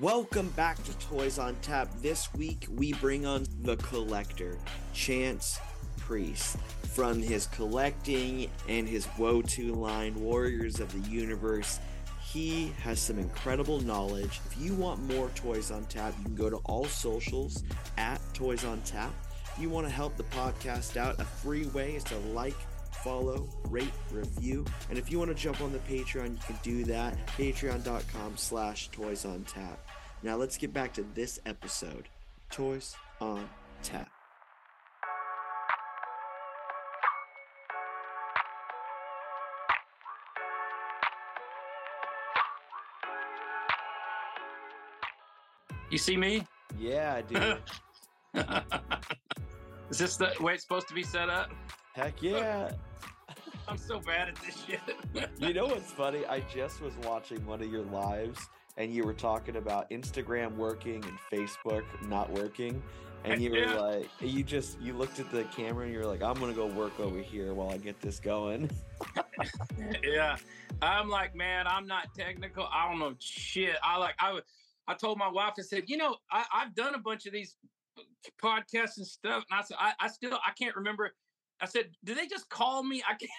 Welcome back to Toys on Tap. This week we bring on the collector, Chance Priest. From his collecting and his Wotu line, Warriors of the Universe, he has some incredible knowledge. If you want more Toys on Tap, you can go to all socials at Toys on Tap. If you want to help the podcast out, a free way is to like, follow, rate, review. And if you want to jump on the Patreon, you can do that. Patreon.com slash Toys on Tap. Now let's get back to this episode. Toys on Tap. You see me? Yeah, dude. Is this the way it's supposed to be set up? Heck yeah. I'm so bad at this shit. You know what's funny? I just was watching one of your lives and you were talking about Instagram working and Facebook not working. And you were Yeah. like, you just, you looked at the camera and you were like, I'm going to go work over here while I get this going. yeah. I'm like, man, I'm not technical. I don't know shit. I like I was I told my wife, I said, you know, I, I've done a bunch of these podcasts and stuff. And I said, I, I still I can't remember. I said, do they just call me? I can't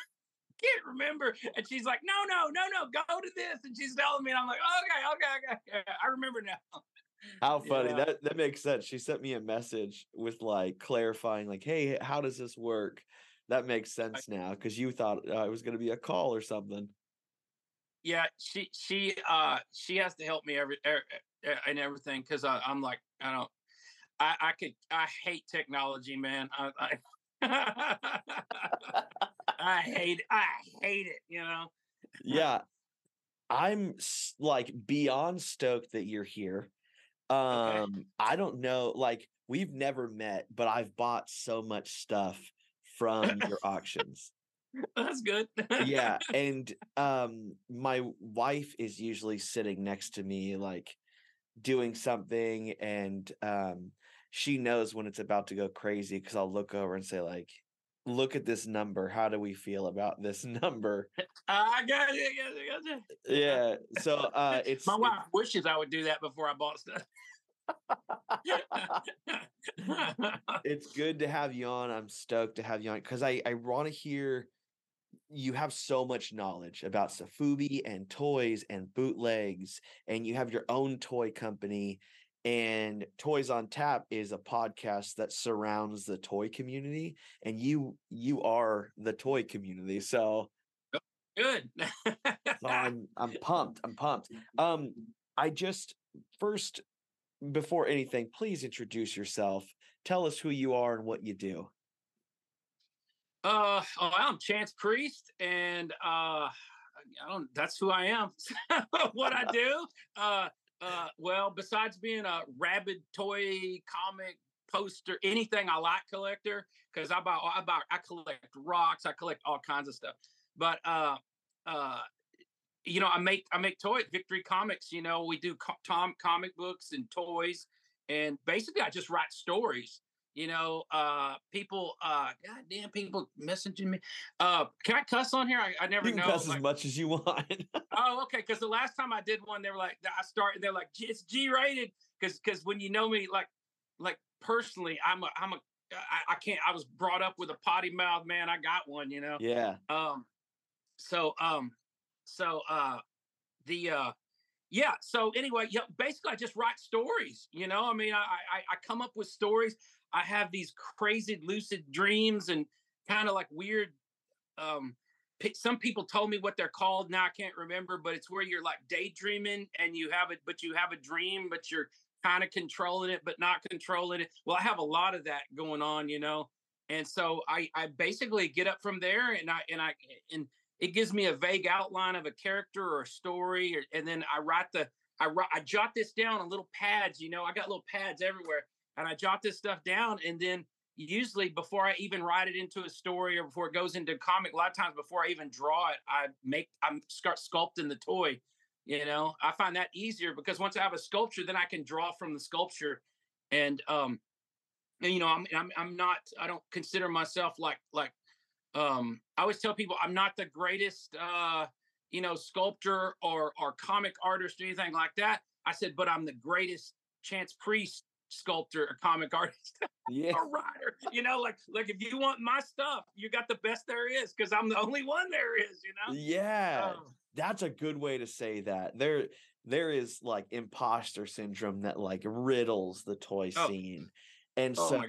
can't remember. And she's like, no, no, no, no, go to this. And she's telling me, and I'm like, okay, okay, okay. okay. I remember now. How funny. Yeah. That that makes sense. She sent me a message with like clarifying, like, hey, how does this work? That makes sense now because you thought uh, it was going to be a call or something. yeah she she uh she has to help me every er, er, and everything because i'm like i don't i i could i hate technology man i i, hate it i hate it you know? Yeah i'm like beyond stoked that you're here. Um i don't know like we've never met but i've bought so much stuff from your auctions. That's good. Yeah and um my wife is usually sitting next to me like doing something and um she knows when it's about to go crazy because i'll look over and say like look at this number how do we feel about this number i got it, I got it, I got it. yeah so uh it's my wife wishes i would do that before i bought stuff it's good to have you on. I'm stoked to have you on because I, I want to hear you have so much knowledge about Sofubi and toys and bootlegs, and you have your own toy company. And Toys on Tap is a podcast that surrounds the toy community, and you you are the toy community. So, good so I'm I'm pumped. I'm pumped. Um, I just first before anything, please introduce yourself. Tell us who you are and what you do. Uh, oh, I'm Chance Priest, and uh, I don't. That's who I am. what I do. Uh, uh, well, besides being a rabid toy comic poster, anything I like collector, because I buy, I buy, I collect rocks, I collect all kinds of stuff. But uh, uh, you know, I make I make toys. Victory Comics. You know, we do Tom comic books and toys, and basically, I just write stories. You know, uh, people, uh, goddamn people messaging me. Uh, can I cuss on here? I, I never You can know. cuss like- as much as you want. Oh, okay. Because the last time I did one, they were like, I started. They're like, it's G rated. Because because when you know me, like like personally, I'm a I'm a I, I can't. I was brought up with a potty mouth, man. I got one, you know. yeah. Um. So um. So uh, the uh, yeah. So anyway, yeah. Basically, I just write stories. You know, I mean, I I, I come up with stories. I have these crazy lucid dreams and kind of like weird um some people told me what they're called now i can't remember but it's where you're like daydreaming and you have it but you have a dream but you're kind of controlling it but not controlling it. Well i have a lot of that going on you know and so i i basically get up from there and i and i and it gives me a vague outline of a character or a story or, and then i write the I, I jot this down on little pads you know i got little pads everywhere and i jot this stuff down and then usually before I even write it into a story or before it goes into comic, a lot of times before I even draw it, I make I'm start sculpting the toy. You know, I find that easier because once I have a sculpture, then I can draw from the sculpture. And um, and you know, I'm I'm I'm not I don't consider myself like like um I always tell people I'm not the greatest uh you know sculptor or or comic artist or anything like that. I said, but I'm the greatest Chance Priest sculptor, a comic artist, yeah. a writer. You know, like like if you want my stuff, you got the best there is because I'm the only one there is. You know. Yeah, um, that's a good way to say that. There, there is like imposter syndrome that like riddles the toy oh. scene, and oh so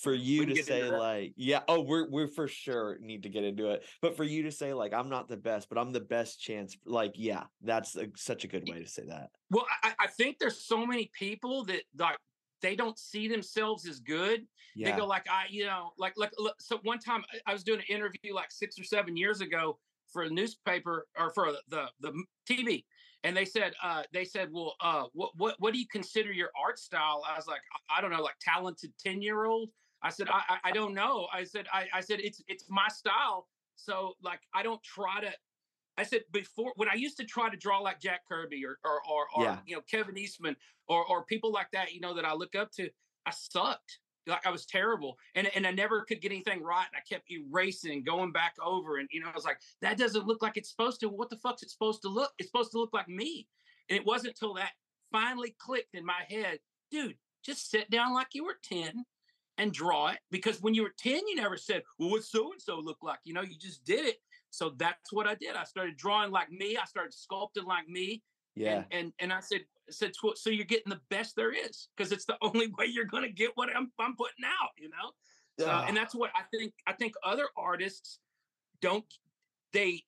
for you to say like yeah oh we're we're for sure need to get into it but for you to say like i'm not the best but i'm the best chance like yeah that's a, such a good way to say that. Well I, I think there's so many people that like they don't see themselves as good. Yeah. they go like i you know like like so one time i was doing an interview like six or seven years ago for a newspaper or for the the, the tv and they said uh, they said well uh, what what what do you consider your art style? I was like i don't know like talented 10 year old i said i i don't know i said i i said it's it's my style so like i don't try to i said before when i used to try to draw like jack kirby or or or, or yeah. you know kevin eastman or or people like that you know that i look up to i sucked like I was terrible and, and I never could get anything right. And I kept erasing and going back over. And, you know, I was like, that doesn't look like it's supposed to. What the fuck's it supposed to look? It's supposed to look like me. And it wasn't until that finally clicked in my head, dude, just sit down like you were 10 and draw it. Because when you were 10, you never said, well, what so and so look like? You know, you just did it. So that's what I did. I started drawing like me. I started sculpting like me. Yeah. And, and, and I said, said, so you're getting the best there is because it's the only way you're going to get what I'm, I'm putting out, you know? Uh, and that's what I think, I think other artists don't, they,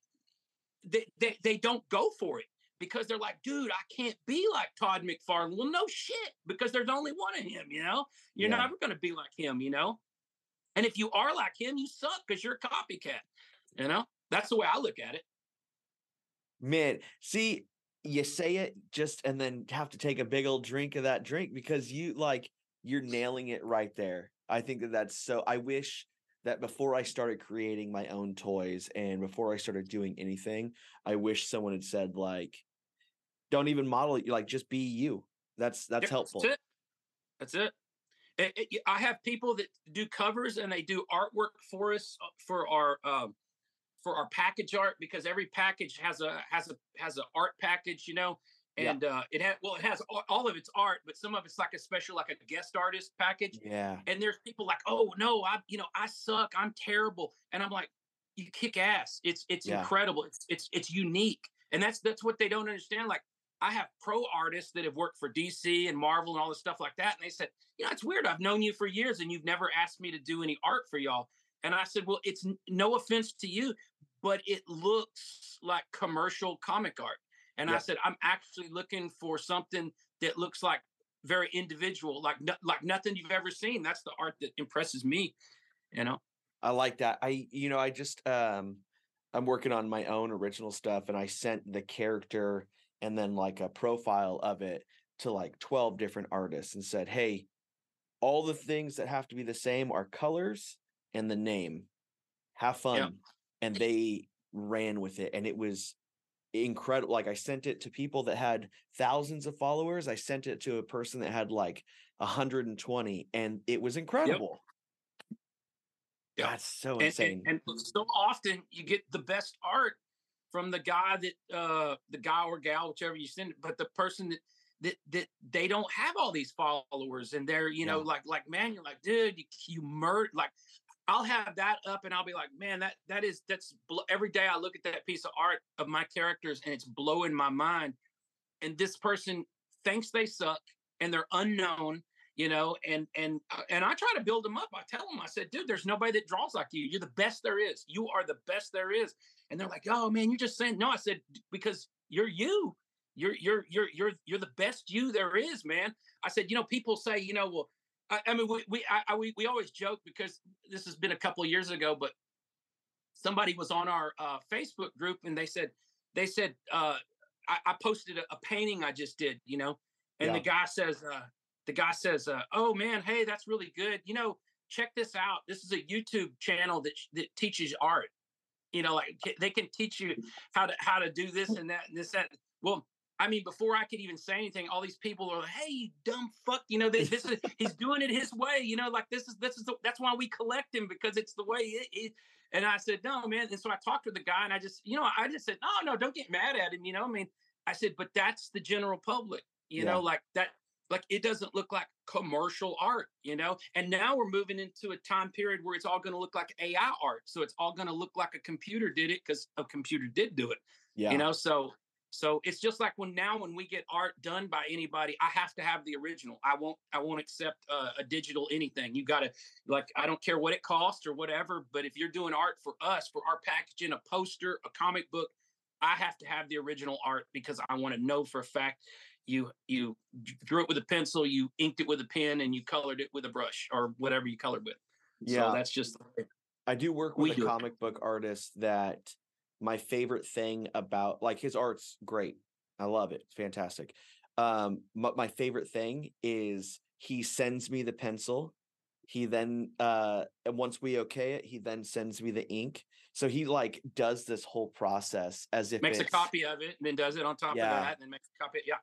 they, they, they don't go for it because they're like, dude, I can't be like Todd McFarlane. Well, no shit, because there's only one of him, you know? You're yeah. never going to be like him, you know? And if you are like him, you suck because you're a copycat, you know? That's the way I look at it. Man, see, you say it just and then have to take a big old drink of that drink because you like you're nailing it right there. I think that that's so I wish that before I started creating my own toys and before I started doing anything, I wish someone had said like don't even model it, You like just be you. That's that's yeah, helpful. That's it. That's it. It, it. I have people that do covers and they do artwork for us uh, for our um, for our package art because every package has a has a has an art package, you know, and yeah. uh, it has well, it has all, all, of its art, but some of it's like a special, like a guest artist package. Yeah. And there's people like, oh no, I you know I suck, I'm terrible, and I'm like, you kick ass. It's it's yeah. incredible. It's it's it's unique, and that's that's what they don't understand. Like I have pro artists that have worked for DC and Marvel and all this stuff like that, and they said, you know, it's weird. I've known you for years, and you've never asked me to do any art for y'all. And I said, well, it's no offense to you, but it looks like commercial comic art. And I said, I'm actually looking for something that looks like very individual, like no, like nothing you've ever seen. That's the art that impresses me. You know. I like that. I you know I just um I'm working on my own original stuff, and I sent the character and then like a profile of it to like 12 different artists and said, hey, all the things that have to be the same are colors and the name. Have fun. Yeah. And they ran with it. And it was incredible. Like I sent it to people that had thousands of followers. I sent it to a person that had like 120, and it was incredible. Yep. That's so and, insane. And, and, so often you get the best art from the guy that uh the guy or gal, whichever you send it, but the person that that that they don't have all these followers and they're you know like like man you're like dude you, you murder like I'll have that up and I'll be like, man, that that is that's every day I look at that piece of art of my characters and it's blowing my mind. And this person thinks they suck and they're unknown, you know, and and uh, and I try to build them up. I tell them, I said, dude, there's nobody that draws like you. You're the best there is. You are the best there is. And they're like, oh man, you're just saying no. I said because you're you. You're you're you're you're you're the best you there is, man. I said, you know, people say, you know, well, I, I mean, we we, I, we we always joke because this has been a couple of years ago, but somebody was on our uh, Facebook group and they said they said uh, I, I, posted a, a, painting I just did, you know, and yeah. the guy says uh, the guy says, uh, "Oh man, hey, that's really good. You know, check this out. This is a YouTube channel that that teaches art. You know, like they can teach you mm. how to how to do this mm. and that and this that. Well, I mean, before I could even say anything, all these people are like, "Hey, you dumb fuck!" You know, this, this is he's doing it his way. You know, like this is this is the, that's why we collect him because it's the way it, it. And I said, "No, man." And so I talked to the guy, and I just, you know, I just said, "No, no, don't get mad at him." You know, I mean, I said, but that's the general public, you Yeah. know, like that, like it doesn't look like commercial art, you know. And now we're moving into a time period where it's all going to look like AI art. So it's all going to look like a computer did it because a computer did do it, Yeah. you know. So so it's just like when now when we get art done by anybody, I have to have the original. I won't I won't accept uh, a digital anything. You got to like I don't care what it costs or whatever, but if you're doing art for us for our packaging, a poster, a comic book, I have to have the original art because I want to know for a fact you you drew it with a pencil, you inked it with a pen, and you colored it with a brush or whatever you colored with. Yeah. So that's just I do work We with a do it. comic book artist that my favorite thing about like his art's great. I love it. It's fantastic. Um but my favorite thing is he sends me the pencil. He then uh and once we okay it, he then sends me the ink. So he like does this whole process as if makes a copy of it and then does it on top Yeah. of that and then makes a copy. Yeah.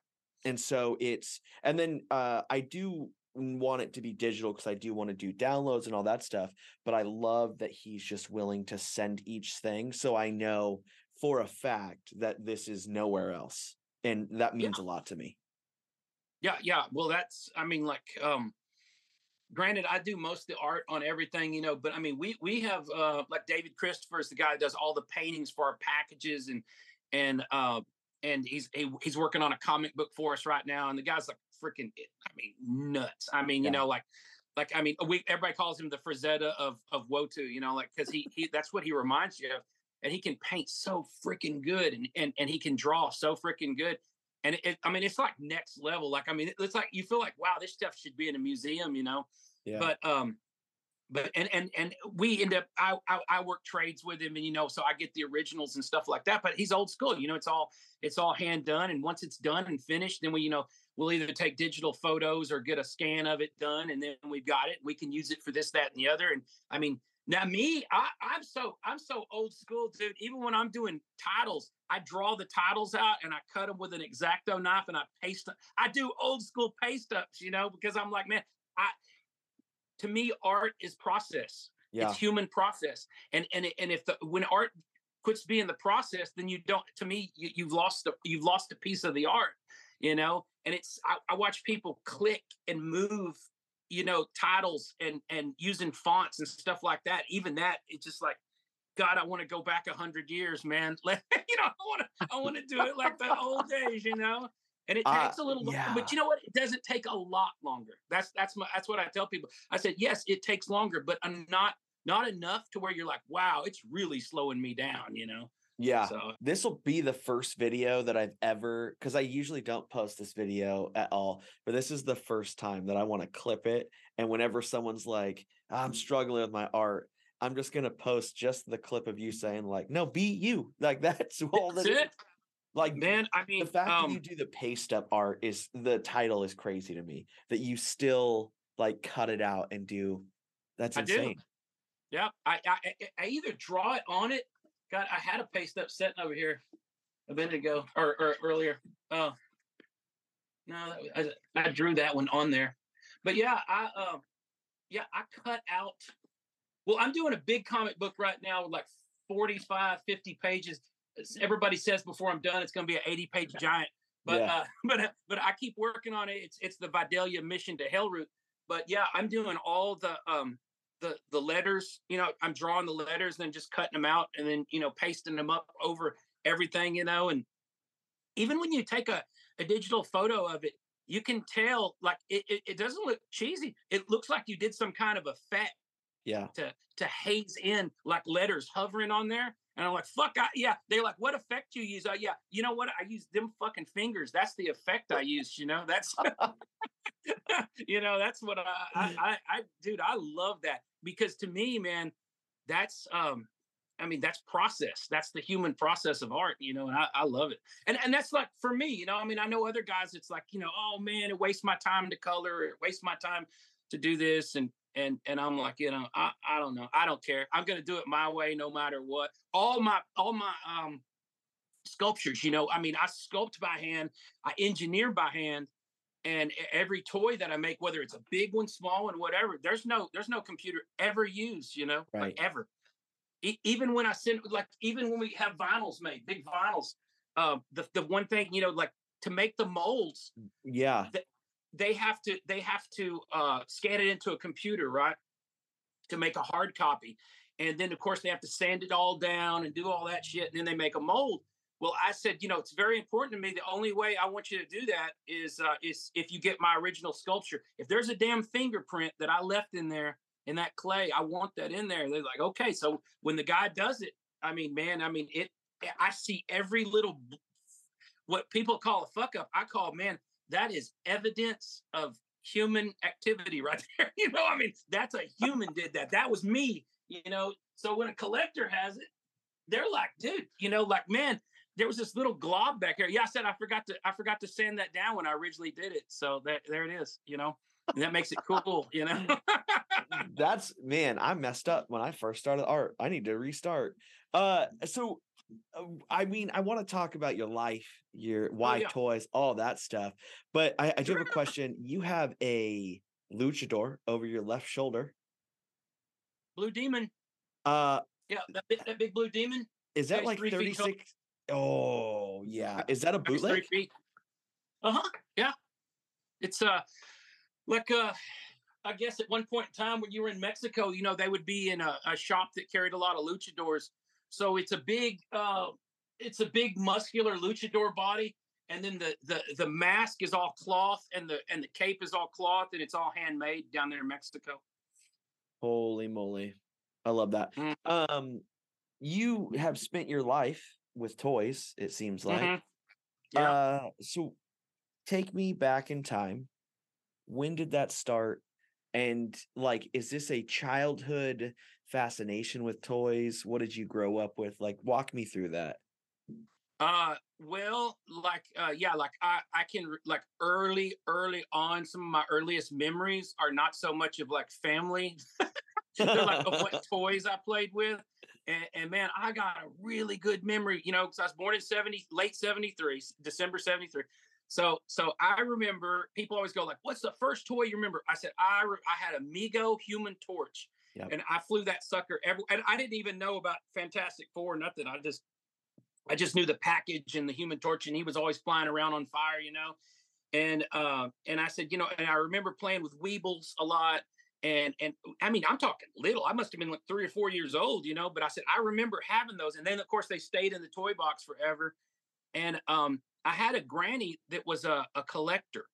And so it's and then uh i do want it to be digital because i do want to do downloads and all that stuff but i love that he's just willing to send each thing so i know for a fact that this is nowhere else and that Yeah. means a lot to me Yeah, yeah. Well, that's I mean, like, um, granted, I do most of the art on everything, you know, but I mean, we we have uh like David Christopher is the guy that does all the paintings for our packages and and uh and he's he, he's working on a comic book for us right now. And the guy's like freaking I mean, nuts. I mean, you know, like like I mean, we everybody calls him the Frazetta of of Wotu, you know, like because he he that's what he reminds you of. And he can paint so freaking good and and and he can draw so freaking good and it, it- I mean, it's like next level. Like, I mean, it- it's like you feel like, wow, this stuff should be in a museum, you know. yeah But um, but and and and we end up, I, I I work trades with him, and you know, so I get the originals and stuff like that. But he's old school, you know. It's all it's all hand done, and once it's done and finished, then we, you know, we'll either take digital photos or get a scan of it done, and then we've got it. We can use it for this, that, and the other. And I mean, now me, I, I'm so I'm so old school, dude. Even when I'm doing titles, I draw the titles out and I cut them with an exacto knife and I paste them. I do old school paste ups, you know, because I'm like, man, I to me, art is process. yeah It's human process. And and and if the when art quits being the process, then you don't. To me, you, you've lost a, you've lost a piece of the art, you know. And it's I, I watch people click and move, you know, titles and and using fonts and stuff like that. Even that, it's just like. God, I want to go back a hundred years, man. Let, you know, I want to, I want to do it like the old days, you know. And it Uh, takes a little, longer, yeah. but you know what? It doesn't take a lot longer. That's that's my that's what I tell people. I said, yes, it takes longer, but I'm not not enough to where you're like, wow, it's really slowing me down, you know. yeah So this will be the first video that I've ever because I usually don't post this video at all, but this is the first time that I want to clip it. And whenever someone's like, I'm struggling with my art, I'm just gonna post just the clip of you saying, like, no, be you. Like that's all that's that it- Like man. I mean, the fact that you um, do the paste up art is the title is crazy to me. That you still like cut it out and do that's I do. insane. yeah, I, I I- either draw it on it. God, I had a paste up setting over here a minute ago or, or earlier. Oh, no, I, I drew that one on there. But yeah, I um, yeah, I cut out. Well, I'm doing a big comic book right now with like 45, 50 pages. Everybody says before I'm done, it's going to be an 80 page giant. But Yeah. uh, but uh, but I keep working on it. It's it's the Vidalia mission to Hellroot. But yeah, I'm doing all the um the the letters. You know, I'm drawing the letters, and then just cutting them out, and then you know pasting them up over everything. You know, and even when you take a a digital photo of it, you can tell like it, it, it doesn't look cheesy. It looks like you did some kind of effect Yeah. to to haze in like letters hovering on there. And I'm like, fuck, I, yeah. They're like, what effect you use? Uh, yeah, you know what? I use them fucking fingers. That's the effect I use. You know, that's you know, that's what I, I, I, I, dude, I love that because to me, man, that's um, I mean, that's process. That's the human process of art, you know, and I, I love it. And and that's like for me, you know, I mean, I know other guys, it's like, you know, oh man, it wastes my time to color, it wastes my time to do this. And and and I'm like, you know, I, I don't know. I don't care. I'm gonna do it my way no matter what. All my all my um sculptures, you know, I mean, I sculpt by hand, I engineer by hand, and every toy that I make, whether it's a big one, small one, whatever, there's no there's no computer ever used, you know, Right. like ever. E- even when I send like even when we have vinyls made, big vinyls, uh, the the one thing you know, like to make the molds, Yeah. They have to they have to uh, scan it into a computer, right, to make a hard copy, and then of course they have to sand it all down and do all that shit, and then they make a mold. Well, I said, you know, it's very important to me. The only way I want you to do that is uh, is if you get my original sculpture. If there's a damn fingerprint that I left in there in that clay, I want that in there. They're like, okay. So when the guy does it, I mean, man, I mean, it. I see every little what people call a fuck up. I call, man, that is evidence of human activity right there. You know, I mean, that's a human did that. That was me. You know, so when a collector has it, they're like, dude, you know, like, man, there was this little glob back here. Yeah, I said I forgot to I forgot to sand that down when I originally did it. So that there it is, you know. And that makes it cool, you know. That's man, I messed up when I first started art. I need to restart. Uh so uh, I mean, I want to talk about your life, your why Oh, yeah. toys, all that stuff. But I, I do have a question. You have a luchador over your left shoulder. blue demon. Uh Yeah, that big, that big blue demon. is that like tall. 36? Oh, yeah. Is that a bootleg? feet. Uh-huh. Yeah. It's uh like uh I guess at one point in time when you were in Mexico, you know, they would be in a, a shop that carried a lot of luchadors. So it's a big uh it's a big muscular luchador body. And then the the the mask is all cloth and the and the cape is all cloth and it's all handmade down there in Mexico. Holy moly. I love that. Mm. Um you have spent your life with toys, it seems like. Mhm. Yeah. Uh, so take me back in time. When did that start? And like, is this a childhood fascination with toys? What did you grow up with? Like, walk me through that. Uh, well, like, uh, yeah, like I, I can like early, early on, some of my earliest memories are not so much of like family. They're like of what toys I played with. And, and man, I got a really good memory, you know, because I was born in 70, late 73 December 73. So, so I remember people always go like, what's the first toy you remember? I said, I, re- I had a Mego human torch Yep. and I flew that sucker every, and I didn't even know about Fantastic Four, or nothing. I just, I just knew the package and the Human Torch, and he was always flying around on fire, you know. And uh, and I said, you know, and I remember playing with Weebles a lot, and and I mean, I'm talking little. I must have been like three or four years old, you know. But I said I remember having those, and then of course they stayed in the toy box forever. And um, I had a granny that was a, a collector.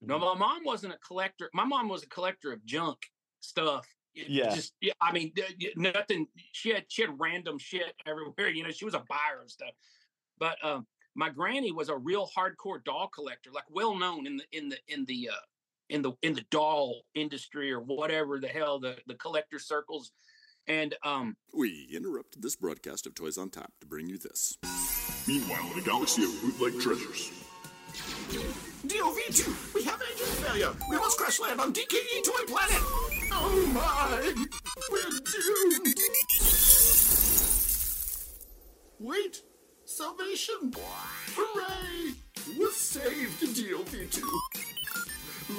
No, Mhm. my mom wasn't a collector. My mom was a collector of junk stuff. Yeah. Just yeah, I mean, nothing. She had she had random shit everywhere. You know, she was a buyer of stuff. But um, my granny was a real hardcore doll collector, like well known in the in the in the uh, in the in the doll industry or whatever the hell the the collector circles. And um, We interrupted this broadcast of Toys on Tap to bring you this. Meanwhile, in a galaxy of bootleg treasures. DOV2, we have engine failure. We must crash land on DKE Toy Planet. Oh my, we're doomed. Wait, salvation. Hooray, we're saved, DOV2.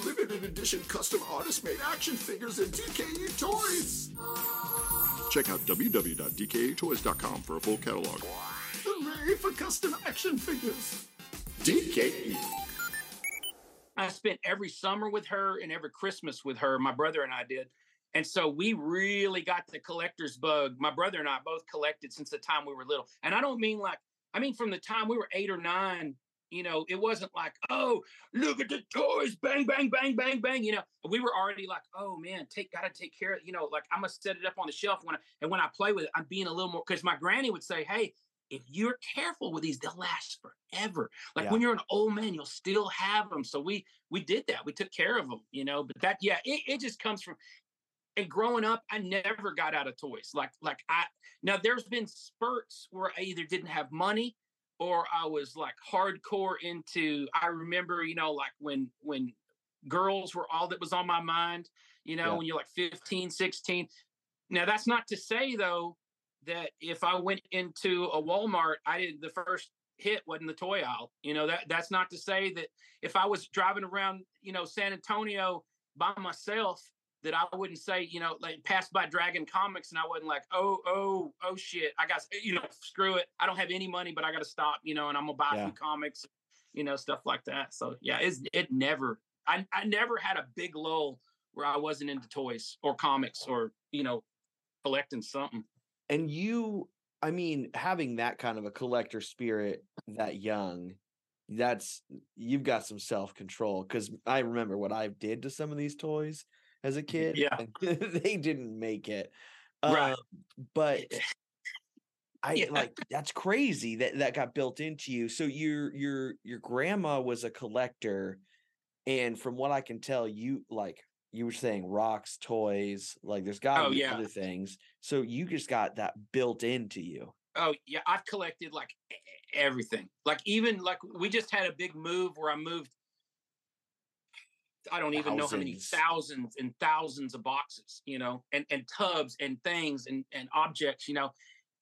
Limited edition custom artist made action figures and DKE toys. Check out www.dketoys.com for a full catalog. Hooray for custom action figures. DKE. I spent every summer with her and every Christmas with her. My brother and I did. And so we really got the collector's bug. My brother and I both collected since the time we were little. And I don't mean like, I mean from the time we were eight or nine, you know, it wasn't like, oh, look at the toys, bang, bang, bang, bang, bang. You know, we were already like, oh man, take gotta take care of, you know, like I'm gonna set it up on the shelf when I and when I play with it, I'm being a little more because my granny would say, Hey, if you're careful with these, they'll last forever. Like Yeah. when you're an old man, you'll still have them. So we we did that. We took care of them, you know. But that, yeah, it, it just comes from. And growing up, I never got out of toys. Like like I now there's been spurts where I either didn't have money or I was like hardcore into. I remember, you know, like when when girls were all that was on my mind. You know, Yeah. when you're like 15, 16. Now that's not to say though that if I went into a Walmart, I did the first hit wasn't the toy aisle. You know, that that's not to say that if I was driving around, you know, San Antonio by myself that I wouldn't say, you know, like passed by Dragon Comics and I wasn't like, oh, oh, oh shit. I got, eh, you know, screw it. I don't have any money, but I got to stop, you know, and I'm gonna buy Yeah. some comics, you know, stuff like that. So yeah, it's it never I, I never had a big lull where I wasn't into toys or comics or, you know, collecting something. And you, I mean, having that kind of a collector spirit that young, that's you've got some self control. Because I remember what I did to some of these toys as a kid. Yeah. they didn't make it. Right. Um, but I Yeah. like that's crazy that that got built into you. So your your your grandma was a collector, and from what I can tell, you like you were saying rocks, toys, like there's got to Oh, be yeah. other things. So you just got that built into you. Oh yeah, I've collected like everything. Like even like we just had a big move where I moved. I don't even know how many Thousands. thousands and thousands of boxes, you know, and and tubs and things and and objects, you know,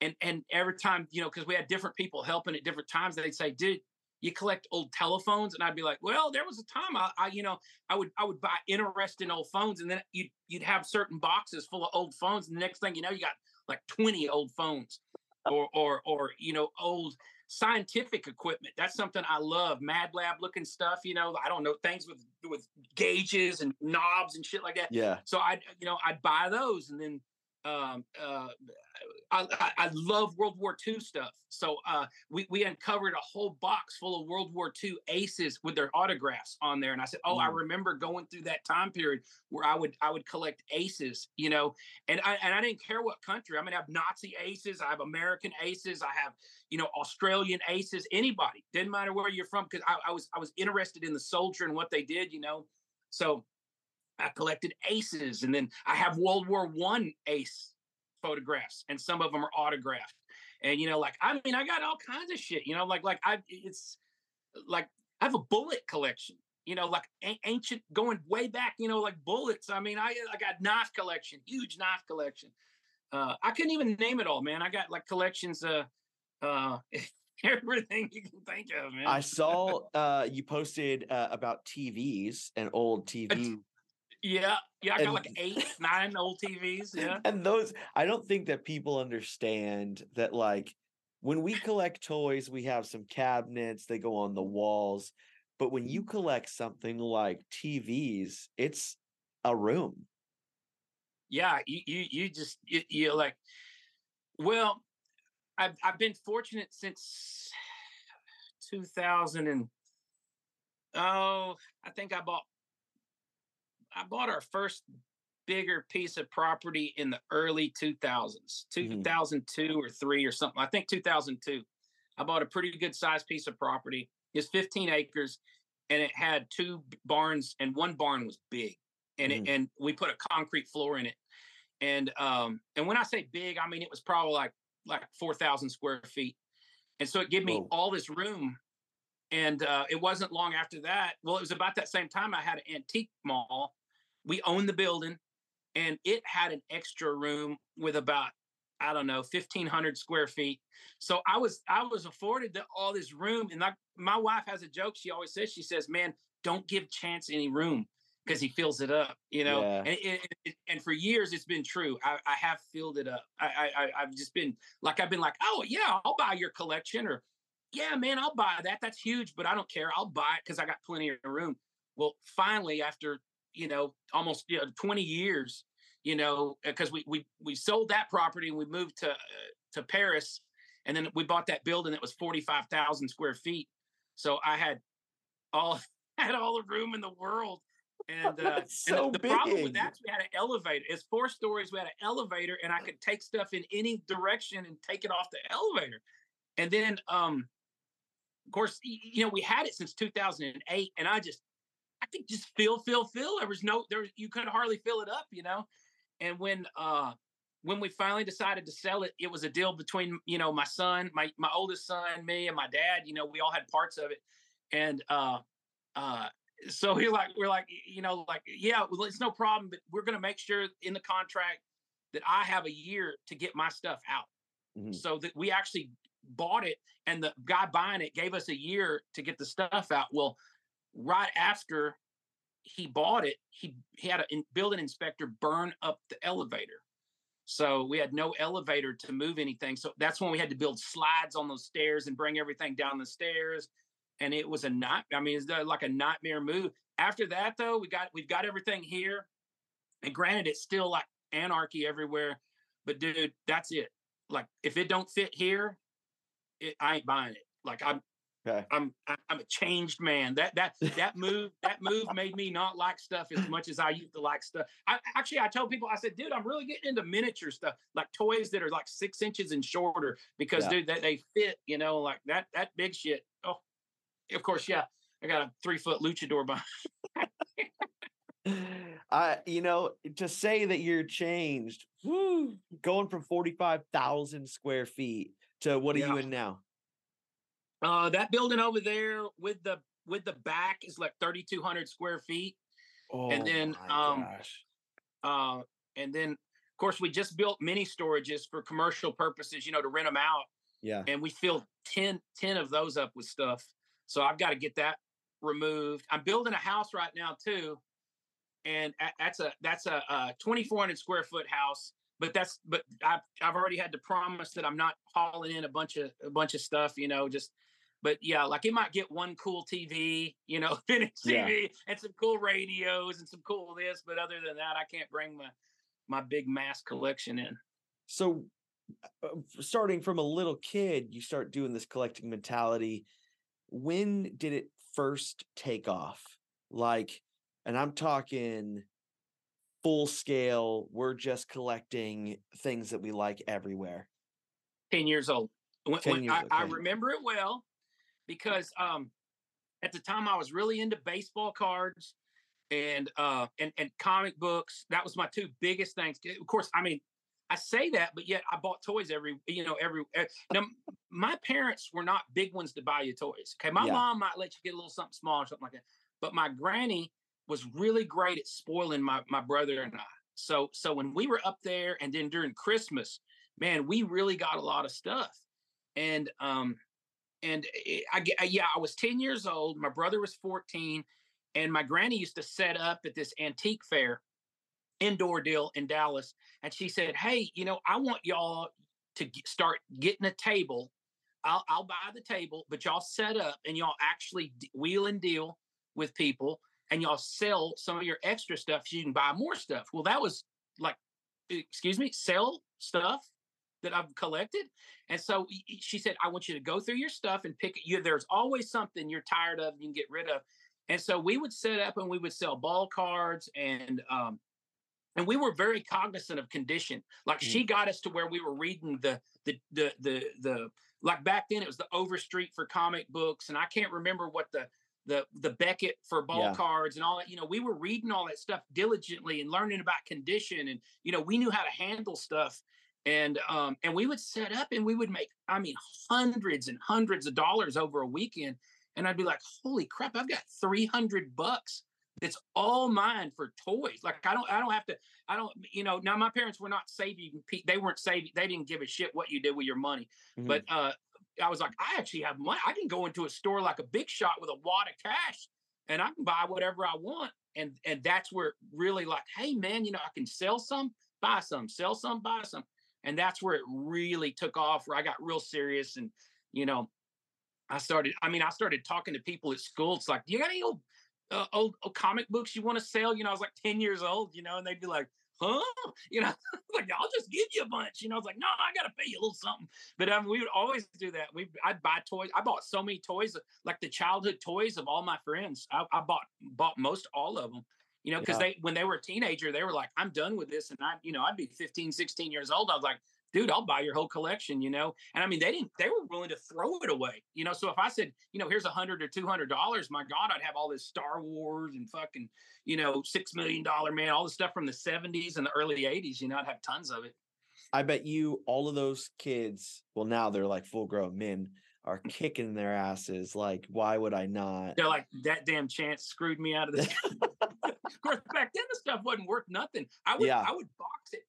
and and every time, you know, because we had different people helping at different times, they'd say, "Dude, you collect old telephones?" And I'd be like, "Well, there was a time I, I you know, I would I would buy interesting old phones, and then you'd you'd have certain boxes full of old phones, and the next thing you know, you got like twenty old phones." Oh. or or or you know old scientific equipment that's something i love mad lab looking stuff you know i don't know things with with gauges and knobs and shit like that Yeah. so i you know i'd buy those and then um uh I, I, I love World War II stuff. So uh, we, we uncovered a whole box full of World War II aces with their autographs on there. And I said, Oh, I Mm. remember going through that time period where I would I would collect aces, you know, and I and I didn't care what country. I mean, I have Nazi aces, I have American aces, I have you know Australian aces. Anybody didn't matter where you're from because I, I was I was interested in the soldier and what they did, you know. So I collected aces, and then I have World War One ace photographs, and some of them are autographed. And you know, like I mean, I got all kinds of shit. You know, like like I it's like I have a bullet collection you know, like a- ancient, going way back, you know, like bullets. I mean, I I got knife collection, huge knife collection. Uh, I couldn't even name it all, man. I got like collections, uh, uh, everything you can think of, man. I saw uh you posted uh, about TVs and old TV yeah, yeah, I got and- like eight, nine old TVs. Yeah, and those I don't think that people understand that like when we collect toys, we have some cabinets, they go on the walls. But when you mm-hmm. collect something like TVs, it's a room. yeah. You you you just you, you're like, well, I've I've been fortunate since 2000 and oh, I think I bought I bought our first bigger piece of property in the early 2000s, Mhm. 2002 or 3 or something. I think 2002. I bought a pretty good sized piece of property. It's 15 acres and it had two barns and one barn was big. And Mhm. it, and we put a concrete floor in it. And um and when I say big, I mean it was probably like like 4,000 square feet. And so it gave me Whoa. all this room and uh, it wasn't long after that. Well, it was about that same time I had an antique mall. We owned the building, and it had an extra room with about I don't know fifteen hundred square feet. So I was I was afforded the, all this room, and like my wife has a joke. She always says she says, "Man, don't give Chance any room." Because he fills it up, you know, Yeah. and, it- and for years it's been true. I, I have filled it up. I, I, I- I've just been like I've been like, oh yeah, I'll buy your collection, or yeah, man, I'll buy that. That's huge, but I don't care. I'll buy it because I got plenty of room. Well, finally, after you know almost you know, 20 years, you know, because we we we sold that property and we moved to uh, to Paris, and then we bought that building that was 45,000 square feet. So I had all had all the room in the world. And, uh, That's and the- the, problem with that, we had an elevator. It's four stories. We had an elevator, and I could take stuff in any direction and take it off the elevator. And then, um, of course, you know, we had it since 2008, and I just, I could just feel, feel, feel. There was no, there, you could hardly fill it up, you know. And when, uh, when we finally decided to sell it, it was a deal between, you know, my son, my my oldest son, me, and my dad. You know, we all had parts of it, and uh, uh, so he like, we're like, you know, like, yeah, well, it's no problem, but we're gonna make sure in the contract that I have a year to get my stuff out Mhm. so that we actually bought it and the guy buying it gave us a year to get the stuff out well right after he bought it, he he had a in, building inspector burn up the elevator. So we had no elevator to move anything. So that's when we had to build slides on those stairs and bring everything down the stairs. And it was a night. I mean, it's uh, like a nightmare move. After that, though, we got we've got everything here. And granted, it's still like anarchy everywhere. But dude, that's it. Like if it don't fit here, it, I ain't buying it. Like I'm Okay. I'm I'm a changed man. That that that move that move made me not like stuff as much as I used to like stuff. I actually I told people I said, dude, I'm really getting into miniature stuff, like toys that are like six inches and shorter, because Yeah. dude, they, they fit. You know, like that that big shit. Oh, of course, yeah. I got a three foot luchador behind. I, you know, to say that you're changed, woo, going from 45,000 square feet to what are you in now? Uh, that building over there with the with the back is like 3,200 square feet. Oh, then, my um, gosh. Uh, and then, of course, we just built mini storages for commercial purposes, you know, to rent them out. Yeah. And we filled 10, 10 of those up with stuff. So I've got to get that removed. I'm building a house right now too, and that's a that's a, uh 2,400 square foot house. But that's but I've I've already had to promise that I'm not hauling in a bunch of a bunch of stuff, you know, just. But yeah, like it might get one cool TV, you know, Phoenix Yeah. TV, and some cool radios and some cool this. But other than that, I can't bring my my big mass collection in. So, uh, starting from a little kid, you start doing this collecting mentality. When did it first take off? Like, and I'm talking full scale, we're just collecting things that we like everywhere. 10 years old. When, 10 when years, I, I remember it well because um, at the time I was really into baseball cards and uh, and and comic books. That was my two biggest things. Of course, I mean, I say that, but yet I bought toys every you know every. eh, Now, my parents were not big ones to buy you toys. Okay, my Yeah. mom might let you get a little something small or something like that, but my granny was really great at spoiling my my brother and I. So so when we were up there, and then during Christmas, man, we really got a lot of stuff. And um, and it- I, ge- yeah, I was 10 years old. My brother was 14, and my granny used to set up at this antique fair indoor deal in Dallas. And she said, Hey, you know, I want y'all to start getting a table. I'll, I'll buy the table, but y'all set up and y'all actually wheel and deal with people and y'all sell some of your extra stuff so you can buy more stuff. Well, that was like, excuse me, sell stuff that I've collected. And so she said, I want you to go through your stuff and pick you. There's always something you're tired of, you can get rid of. And so we would set up and we would sell ball cards and um and we were very cognizant of condition. Like she got us to where we were reading the the the the the like back then it was the Overstreet for comic books and I can't remember what the the the Beckett for ball Yeah. cards and all that. You know, we were reading all that stuff diligently and learning about condition and you know, we knew how to handle stuff and um and we would set up and we would make i mean hundreds and hundreds of dollars over a weekend and i'd be like holy crap i've got 300 bucks it's all mine for toys like i don't i don't have to i don't you know now my parents were not saving they weren't saving they didn't give a shit what you did with your money Mhm. but uh i was like i actually have money i can go into a store like a big shot with a wad of cash and i can buy whatever i want and and that's where really like hey man you know i can sell some buy some sell some buy some and that's where it really took off where i got real serious and you know i started i mean i started talking to people at school it's like do you got any old uh, old, old comic books you want to sell? You know i was like 10 years old you know and they'd be like huh? You know like i'll just give you a bunch you know i was like no i gotta pay you a little something. But um, we would always do that we i'd buy toys i bought so many toys like the childhood toys of all my friends i, I bought bought most all of them you know because Yeah. they when they were a teenager they were like i'm done with this and i you know i'd be 15 16 years old i was like dude i'll buy your whole collection you know? And i mean they didn't they were willing to throw it away you know? So if i said you know here's a hundred or two hundred dollars my god i'd have all this star wars and fucking you know six million dollar man all the stuff from the 70s and the early 80s you know? I'd have tons of it. I bet you all of those kids, well, now they're like full grown men, are kicking their asses. Like, why would I not? they're like that damn chance screwed me out of this of course back then the stuff wasn't worth nothing i would Yeah. i would box it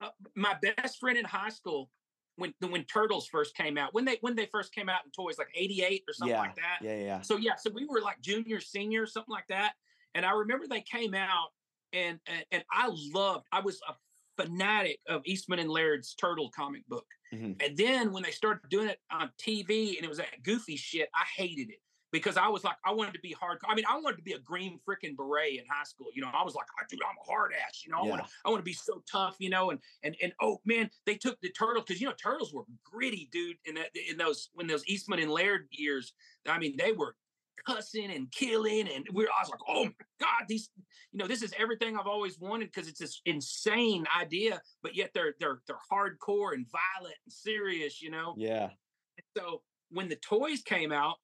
uh, my best friend in high school when when turtles first came out when they when they first came out in toys like 88 or something yeah, like that yeah, yeah. so yeah so we were like junior senior something like that And I remember they came out, and and, and I loved. I was a fanatic of Eastman and Laird's Turtle comic book. Mhm. And then when they started doing it on TV and it was that goofy shit, I hated it because I was like, I wanted to be hardcore. I mean, I wanted to be a green freaking beret in high school. You know, I was like, "Ah, dude, I'm a hard ass. You know, I want Yeah. to, I want to be so tough. You know, and and and oh man, they took the turtle because you know turtles were gritty, dude. In that in those when those Eastman and Laird years, I mean, they were cussing and killing, and we. I was like, oh my god, these, you know, this is everything I've always wanted because it's this insane idea, but yet they're they're they're hardcore and violent and serious. You know, Yeah. so when the toys came out,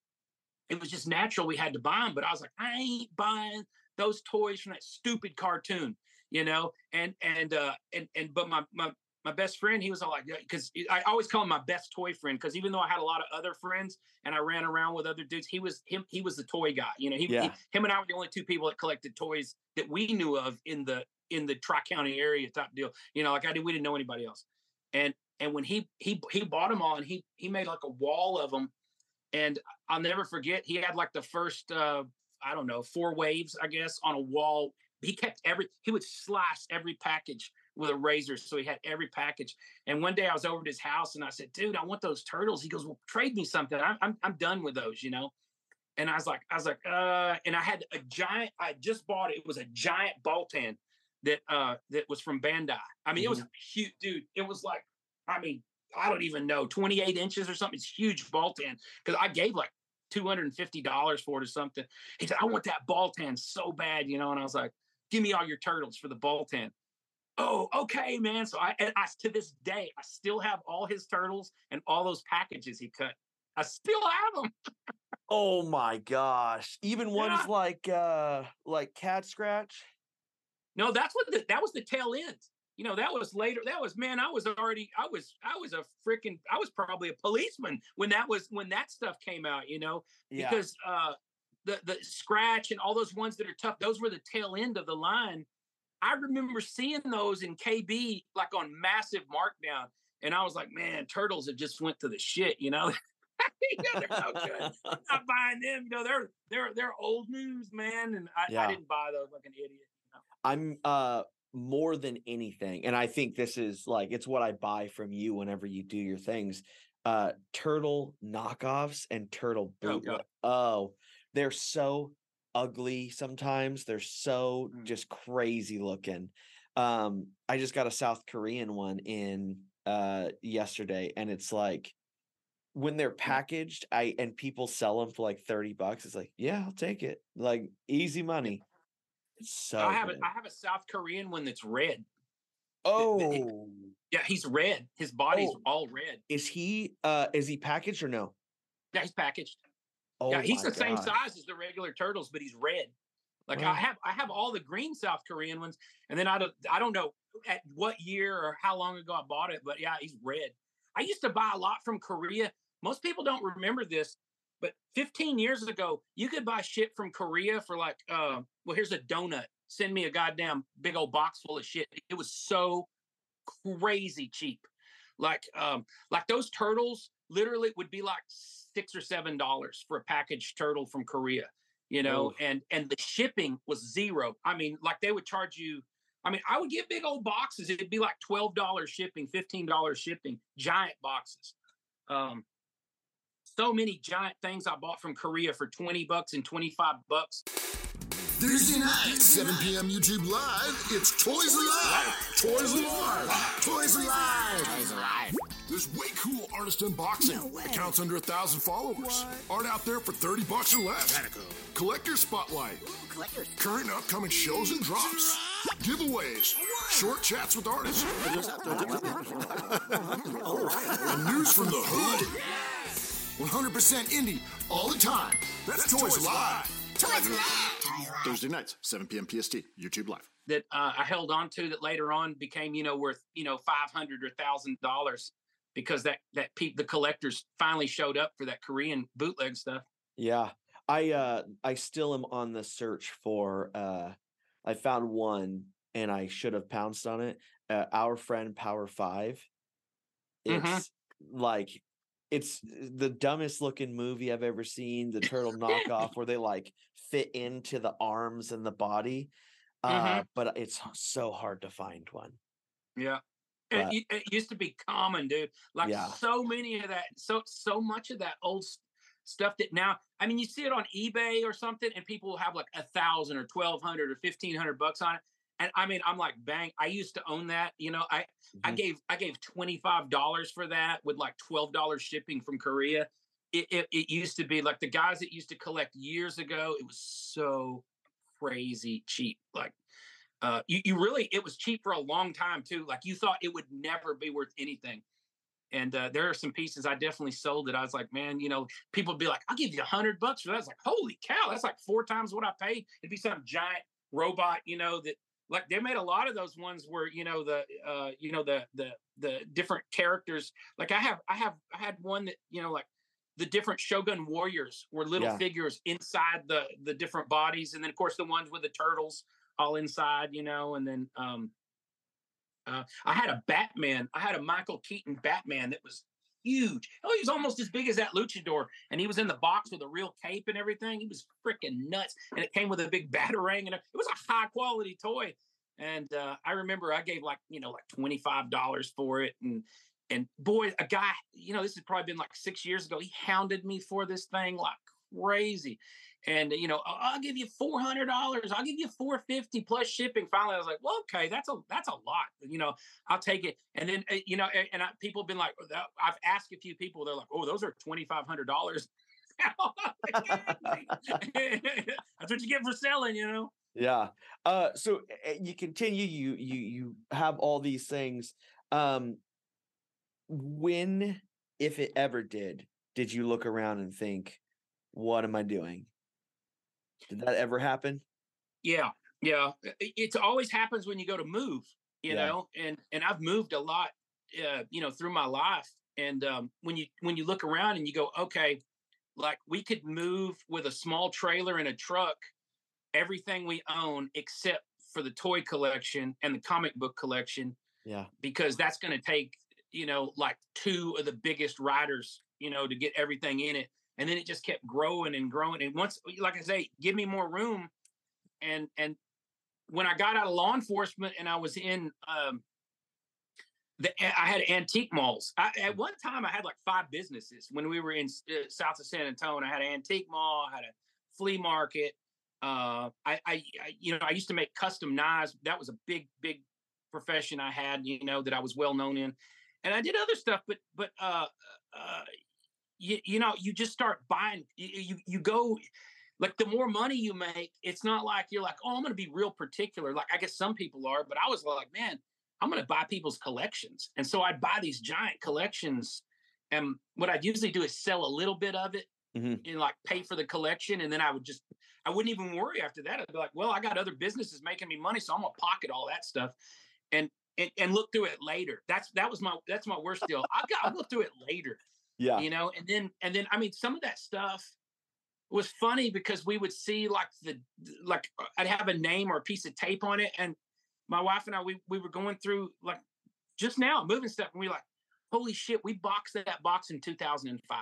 it was just natural we had to buy them. But I was like, I ain't buying those toys from that stupid cartoon, you know. And and uh and and but my my my best friend, he was all like, because I always call him my best toy friend because even though I had a lot of other friends and I ran around with other dudes, he was him. He was the toy guy. You know, he, Yeah. he him and I were the only two people that collected toys that we knew of in the in the Tri County area. Type deal. You know, like I did. We didn't know anybody else. And and when he he he bought them all and he he made like a wall of them and i'll never forget he had like the first uh i don't know four waves i guess on a wall he kept every he would slice every package with a razor so he had every package and one day i was over at his house and i said dude i want those turtles he goes well trade me something i'm i'm, I'm done with those you know and i was like i was like uh and i had a giant i just bought it it was a giant ball Baltan that uh that was from bandai i mean it was huge dude it was like i mean I don't even know, 28 inches or something. It's huge ball Baltan because I gave like $250 for it or something. He said, I want that ball Baltan so bad, you know. And I was like, give me all your turtles for the ball Baltan. Oh, okay, man. So I, and I to this day, I still have all his turtles and all those packages he cut. I still have them. Oh my gosh. Even ones Yeah. like uh like cat scratch. No, that's what the, that was the tail end. You know, that was later. That was man. I was already. I was. I was a freaking. I was probably a policeman when that was when that stuff came out. You know, because uh the the scratch and all those ones that are tough those were the tail end of the line i remember seeing those in kb like on massive markdown and i was like man turtles have just went to the shit you know You know, they're no good I'm not buying them you know they're they're they're old news man and i, Yeah. I didn't buy those like an idiot you know? I'm uh more than anything, and I think this is like it's what I buy from you whenever you do your things. Uh turtle knockoffs and turtle Oh, boot. God. Oh, they're so ugly sometimes. They're so Mm. just crazy looking. Um, I just got a South Korean one in uh yesterday, and it's like when they're packaged, I and people sell them for like 30 bucks. It's like, yeah, I'll take it. Like easy money. It's so i have a, good. i have a south korean one that's red Oh, yeah he's red his body's Oh. all red is he uh is he packaged or no? yeah he's packaged Oh, yeah, he's the same size as the regular turtles, but he's red. Like Wow. I have, I have all the green South Korean ones, and then I don't, I don't know at what year or how long ago I bought it, but yeah, he's red. I used to buy a lot from Korea. Most people don't remember this, but 15 years ago, you could buy shit from Korea for like, uh, well, here's a donut. Send me a goddamn big old box full of shit. It was so crazy cheap. Like, um, like those turtles literally would be like six or seven dollars for a packaged turtle from Korea, you know, Oof. and and the shipping was zero. I mean, like they would charge you. I mean, I would get big old boxes. It'd be like twelve dollars shipping, fifteen dollars shipping, giant boxes. Um, so many giant things I bought from Korea for twenty bucks and twenty five bucks. Thursday night, 7 p.m. YouTube Live, it's Toys Alive! Toys Alive! Toys Alive! Toys Alive! There's way cool artist unboxing. Accounts under a thousand followers. Art out there for 30 bucks or less. Collector Spotlight. Current and upcoming shows and drops. Giveaways. Short chats with artists. and news from the hood. 100% indie all the time. That's, Toys Alive. Toys Alive. Thursday nights, 7 p.m. PST, YouTube Live. that uh, I held on to that later on became, you know, worth, you know, five hundred or thousand dollars because that that the collectors finally showed up for that Korean bootleg stuff. Yeah. I uh I still am on the search for uh I found one and I should have pounced on it. Uh, our friend Power 5. It's Mhm. like it's the dumbest looking movie I've ever seen. The turtle knockoff where they like fit into the arms and the body. Uh, Mhm. but it's so hard to find one. Yeah. It, But- it used to be common, dude. Like Yeah. so many of that, so so much of that old stuff that now, I mean, you see it on eBay or something, and people will have like a thousand or twelve hundred or fifteen hundred bucks on it. And I mean, I'm like, bang! I used to own that. You know, I I Mhm. gave I gave twenty five dollars for that with like twelve dollars shipping from Korea. It, it it used to be like the guys that used to collect years ago. It was so crazy cheap. Like uh, you, you really it was cheap for a long time too. Like you thought it would never be worth anything. And uh, there are some pieces I definitely sold that I was like, man, you know, people would be like, I'll give you a hundred bucks for that. It's like, holy cow, that's like four times what I paid. It'd be some giant robot, you know, that like they made a lot of those ones where, you know, the uh, you know, the the the different characters. Like I have I have I had one that, you know, like the different Shogun warriors were little Yeah. figures inside the the different bodies, and then of course the ones with the turtles all inside, you know, and then um uh, I had a Batman, I had a Michael Keaton Batman that was huge. Oh, he was almost as big as that luchador, and he was in the box with a real cape and everything. He was freaking nuts, and it came with a big batarang, and it was a high quality toy. And uh, I remember I gave like you know like twenty five dollars for it, and and boy, a guy, you know, this has probably been like six years ago. He hounded me for this thing like crazy. And you know, "Oh, I'll give you four hundred dollars. I'll give you four fifty plus shipping. Finally, I was like, well, okay, that's a that's a lot. You know, I'll take it. And then uh, you know, and, and I, people have been like, I've asked a few people. They're like, oh, those are twenty five hundred dollars. that's what you get for selling. You know. Yeah. Uh so uh, you continue you you you have all these things um when if it ever did did you look around and think what am I doing? Did that ever happen? Yeah, yeah. It, it always happens when you go to move, you Yeah. know, and and I've moved a lot, uh, you know, through my life. And um, when you when you look around and you go, okay, like we could move with a small trailer and a truck, everything we own except for the toy collection and the comic book collection, Yeah. because that's going to take you know like two of the biggest Ryders, you know, to get everything in it. And then it just kept growing and growing. And once, like I say, give me more room, and and when I got out of law enforcement and I was in um the I had antique malls. I, at one time I had like five businesses when we were in uh, south of San Antonio. I had an antique mall, I had a flea market. Uh, I, I, I you know I used to make custom knives. That was a big big profession I had. You know that I was well known in, and I did other stuff. But but uh, uh, you, you know you just start buying. You, you you go like the more money you make, it's not like you're like, oh, I'm going to be real particular. Like I guess some people are, but I was like, man, I'm going to buy people's collections, and so I'd buy these giant collections. And what I'd usually do is sell a little bit of it Mhm. and like pay for the collection, and then I would just, I wouldn't even worry after that. I'd be like, well, I got other businesses making me money, so I'm gonna pocket all that stuff, and and, and look through it later. That's that was my that's my worst deal. I got I'll look through it later Yeah. you know and then and then i mean some of that stuff was funny because we would see like the like uh, i'd have a name or a piece of tape on it and my wife and i we, we were going through like just now moving stuff and we were like holy shit we boxed that box in 2005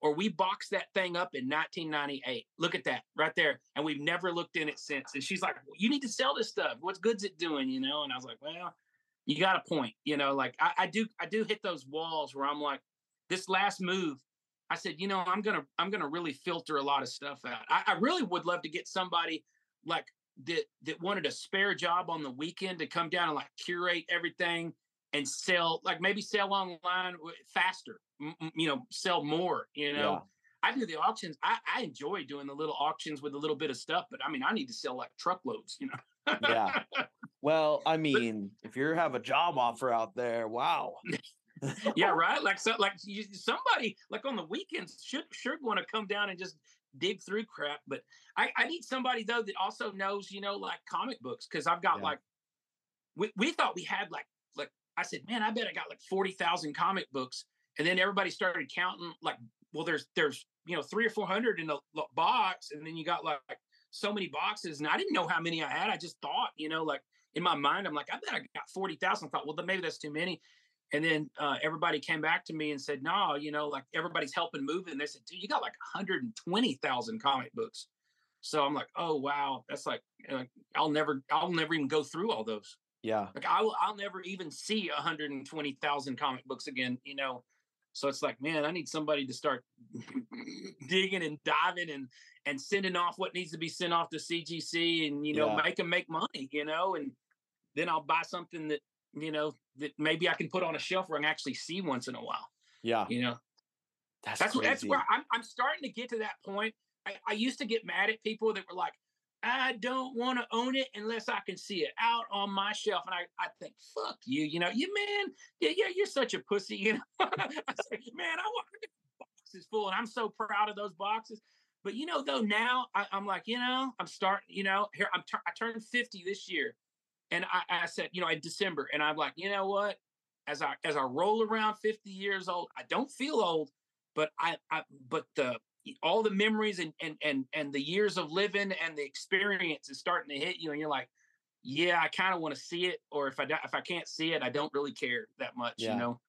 or we boxed that thing up in 1998 look at that right there and we've never looked in it since and she's like you need to sell this stuff. What's good's it doing? You know and i was like well you got a point you know like I, I do i do hit those walls where i'm like this last move i said you know i'm gonna i'm gonna really filter a lot of stuff out i, I really would love to get somebody like that that wanted a spare job on the weekend to come down and like curate everything and sell like maybe sell online faster m- you know sell more you know Yeah. I do the auctions. I, I enjoy doing the little auctions with a little bit of stuff, but I mean, I need to sell like truckloads, you know. Yeah. Well, I mean, if you have a job offer out there, wow. yeah, right. Like so, like you, somebody like on the weekends should should want to come down and just dig through crap. But I, I need somebody though that also knows, you know, like comic books because I've got Yeah. like we we thought we had like like I said, man, I bet I got like forty thousand comic books, and then everybody started counting like, well, there's there's you know three or four hundred in a box, and then you got like so many boxes, and I didn't know how many I had. I just thought, you know, like in my mind, I'm like, I bet I got forty thousand. I thought, well, then maybe that's too many And then uh, everybody came back to me and said, "No, you know, like everybody's helping move." And they said, "Dude, you got like 120,000 comic books." So I'm like, "Oh wow, that's like I'll never, I'll never even go through all those. Yeah. Like I will, I'll never even see 120,000 comic books again. You know." So it's like, man, I need somebody to start digging and diving and and sending off what needs to be sent off to CGC and you know Yeah. make them make money, you know, and then I'll buy something that you know that maybe I can put on a shelf where I can actually see once in a while. Yeah. You know, That's that's that's where I'm I'm starting to get to that point. I, I used to get mad at people that were like, I don't want to own it unless I can see it out on my shelf. And I, I think, fuck you, you know, you man, yeah, yeah, you're such a pussy, you know. I say, man, I want boxes full, and I'm so proud of those boxes. But you know, though, now I, I'm like, you know, I'm starting, you know, here I'm tur- I turned 50 this year, and I, I said, you know, in December, and I'm like, you know what? As I as I roll around 50 years old, I don't feel old, but I, I but the all the memories and and and and the years of living and the experience is starting to hit you, and you're like, yeah, I kind of want to see it, or if I if I can't see it, I don't really care that much, Yeah. you know.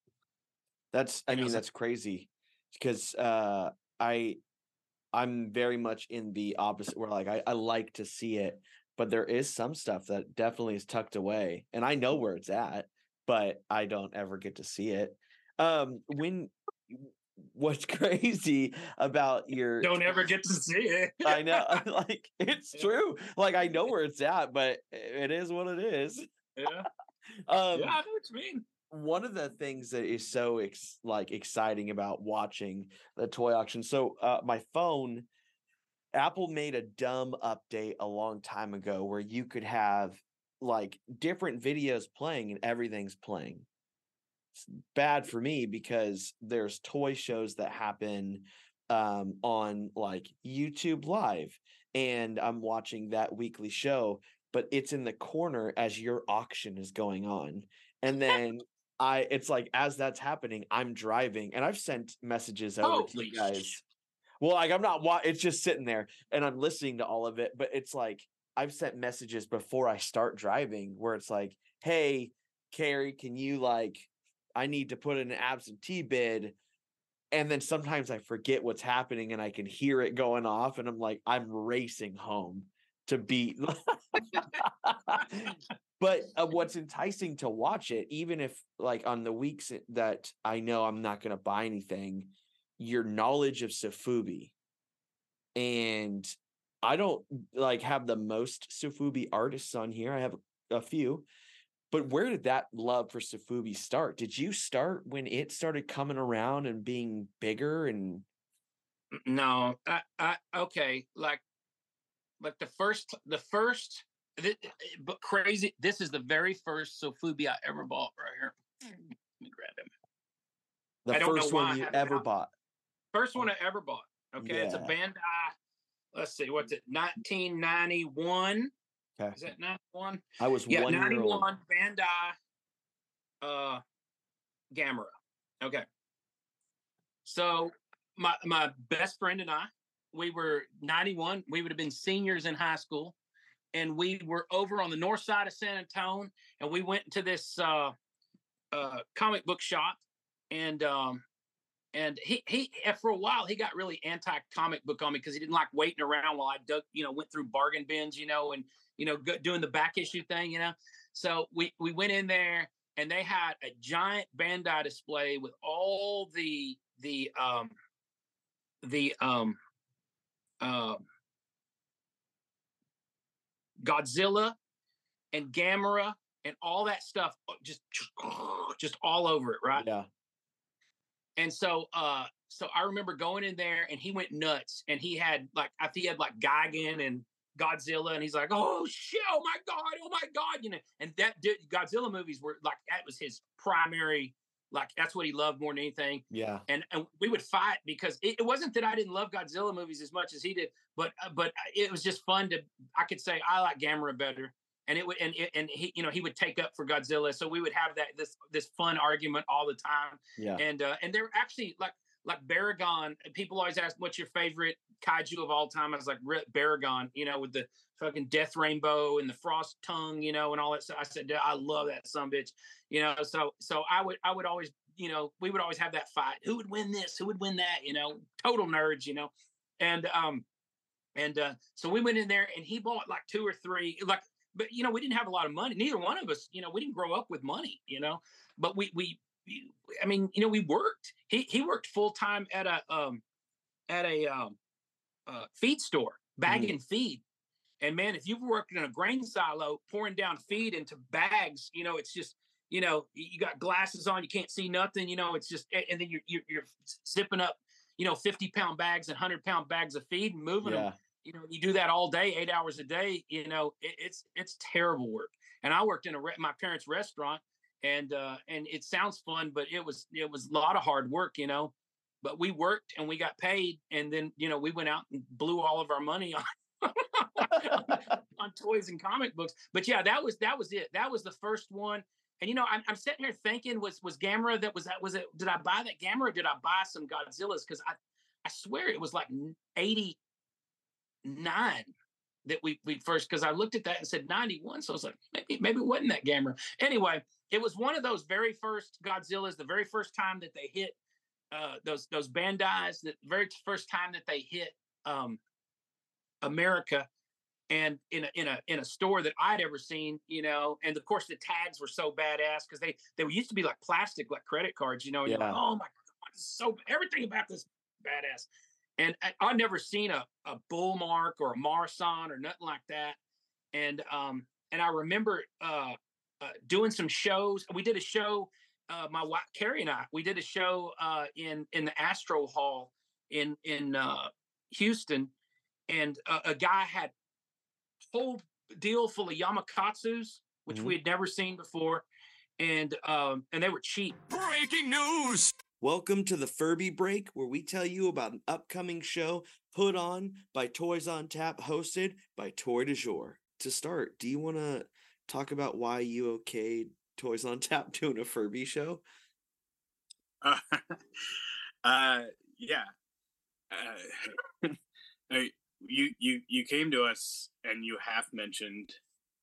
That's I mean that's crazy because uh I I'm very much in the opposite where like I, I like to see it, but there is some stuff that definitely is tucked away and I know where it's at, but I don't ever get to see it. Um when what's crazy about your Don't ever get to see it. I know like it's true. Like I know where it's at, but it is what it is. yeah, Um yeah, I know what you mean. one of the things that is so ex- like exciting about watching the toy auction so uh, my phone apple made a dumb update a long time ago where you could have like different videos playing and everything's playing it's bad for me because there's toy shows that happen um, on like youtube live and i'm watching that weekly show but it's in the corner as your auction is going on and then I it's like as that's happening, I'm driving and I've sent messages over to you guys. sh- Well, like I'm not wa- it's just sitting there and I'm listening to all of it, but it's like I've sent messages before I start driving where it's like, "Hey, Carrie, can you like I need to put in an absentee bid." And then sometimes I forget what's happening and I can hear it going off and I'm like I'm racing home to beat but uh, what's enticing to watch it even if like on the weeks that i know i'm not going to buy anything your knowledge of sofubi and i don't like have the most sofubi artists on here i have a few but where did that love for sofubi start did you start when it started coming around and being bigger and No, I, I okay, like like the first the first th- eh, eh, but crazy this is the very first Sofubi I ever bought right here. Hmm. Let me grab him. the I first one you ever bought First one I ever bought. Okay, it's a Bandai. Let's see, what's it? 1991. okay Is that 91? i was Yeah, one year 91 Bandai uh Gamera. Okay. So my my best friend and I, we were 91, we would have been seniors in high school, and we were over on the north side of San Antonio, and we went to this uh uh comic book shop and um and he he for a while he got really anti comic book on me because he didn't like waiting around while I dug you know went through bargain bins you know and you know go, doing the back issue thing you know? So we we went in there and they had a giant Bandai display with all the the um the um uh Godzilla and Gamera and all that stuff uh, just just all over it right? Yeah and so uh so I remember going in there and he went nuts and he had like I think he had like Gigan and Godzilla and he's like, oh shit, oh my god, oh my god, you know, and that did, Godzilla movies were like that was his primary, like that's what he loved more than anything. yeah And and we would fight because it, it wasn't that I didn't love Godzilla movies as much as he did, but uh, but it was just fun to I could say I like Gamera better. And it would and it, and he you know he would take up for Godzilla, so we would have that this this fun argument all the time yeah and uh, and they're actually like like Baragon. People always ask, "What's your favorite kaiju of all time?" I was like Baragon, you know, with the fucking death rainbow and the frost tongue, you know, and all that. So I said, I love that some bitch, you know. So so I would I would always, you know, we would always have that fight. Who would win this? Who would win that? You know, total nerds, you know, and um, and uh, so we went in there and he bought like two or three, like, but you know, we didn't have a lot of money. Neither one of us, you know, we didn't grow up with money, you know, but we we I mean, you know, we worked. He he worked full time at a um at a um uh, feed store, bagging mm. feed. And man, if you've worked in a grain silo, pouring down feed into bags, you know, it's just you know, you got glasses on, you can't see nothing. You know, it's just and then you're you're, you're zipping up, you know, fifty pound bags and hundred pound bags of feed and moving yeah. them. You know, you do that all day, eight hours a day. You know, it, it's it's terrible work. And I worked in a re- my parents' restaurant, and uh, and it sounds fun, but it was it was a lot of hard work, you know. But we worked and we got paid, and then you know we went out and blew all of our money on on toys and comic books. But yeah, that was that was it. That was the first one. And you know, I'm, I'm sitting here thinking, was was Gamera that was that was it? Did I buy that Gamera? or Did I buy some Godzillas? Because I I swear it was like eighty nine that we we first because I looked at that and said 91. So I was like, maybe maybe it wasn't that Gamera. Anyway, it was one of those very first Godzillas, the very first time that they hit uh, those those Bandai's, the very first time that they hit um, America, and in a in a in a store that I'd ever seen, you know, and of course the tags were so badass because they they used to be like plastic, like credit cards, you know. And yeah. Like, oh my god, so everything about this badass. And I, I've never seen a a Bullmark or a Marusan or nothing like that. And um and I remember uh uh, doing some shows. We did a show. Uh, my wife Carrie and I we did a show uh, in in the Astro Hall in in uh, Houston, and a, a guy had whole deal full of Yamakatsus, which mm-hmm. we had never seen before, and um, and they were cheap. Breaking news. Welcome to the Furby Break, where we tell you about an upcoming show put on by Toys on Tap, hosted by Toy de Jour. To start, do you want to talk about why you okayed Toys on Tap doing a Furby show? Uh, uh yeah. Uh, you you you came to us and you half mentioned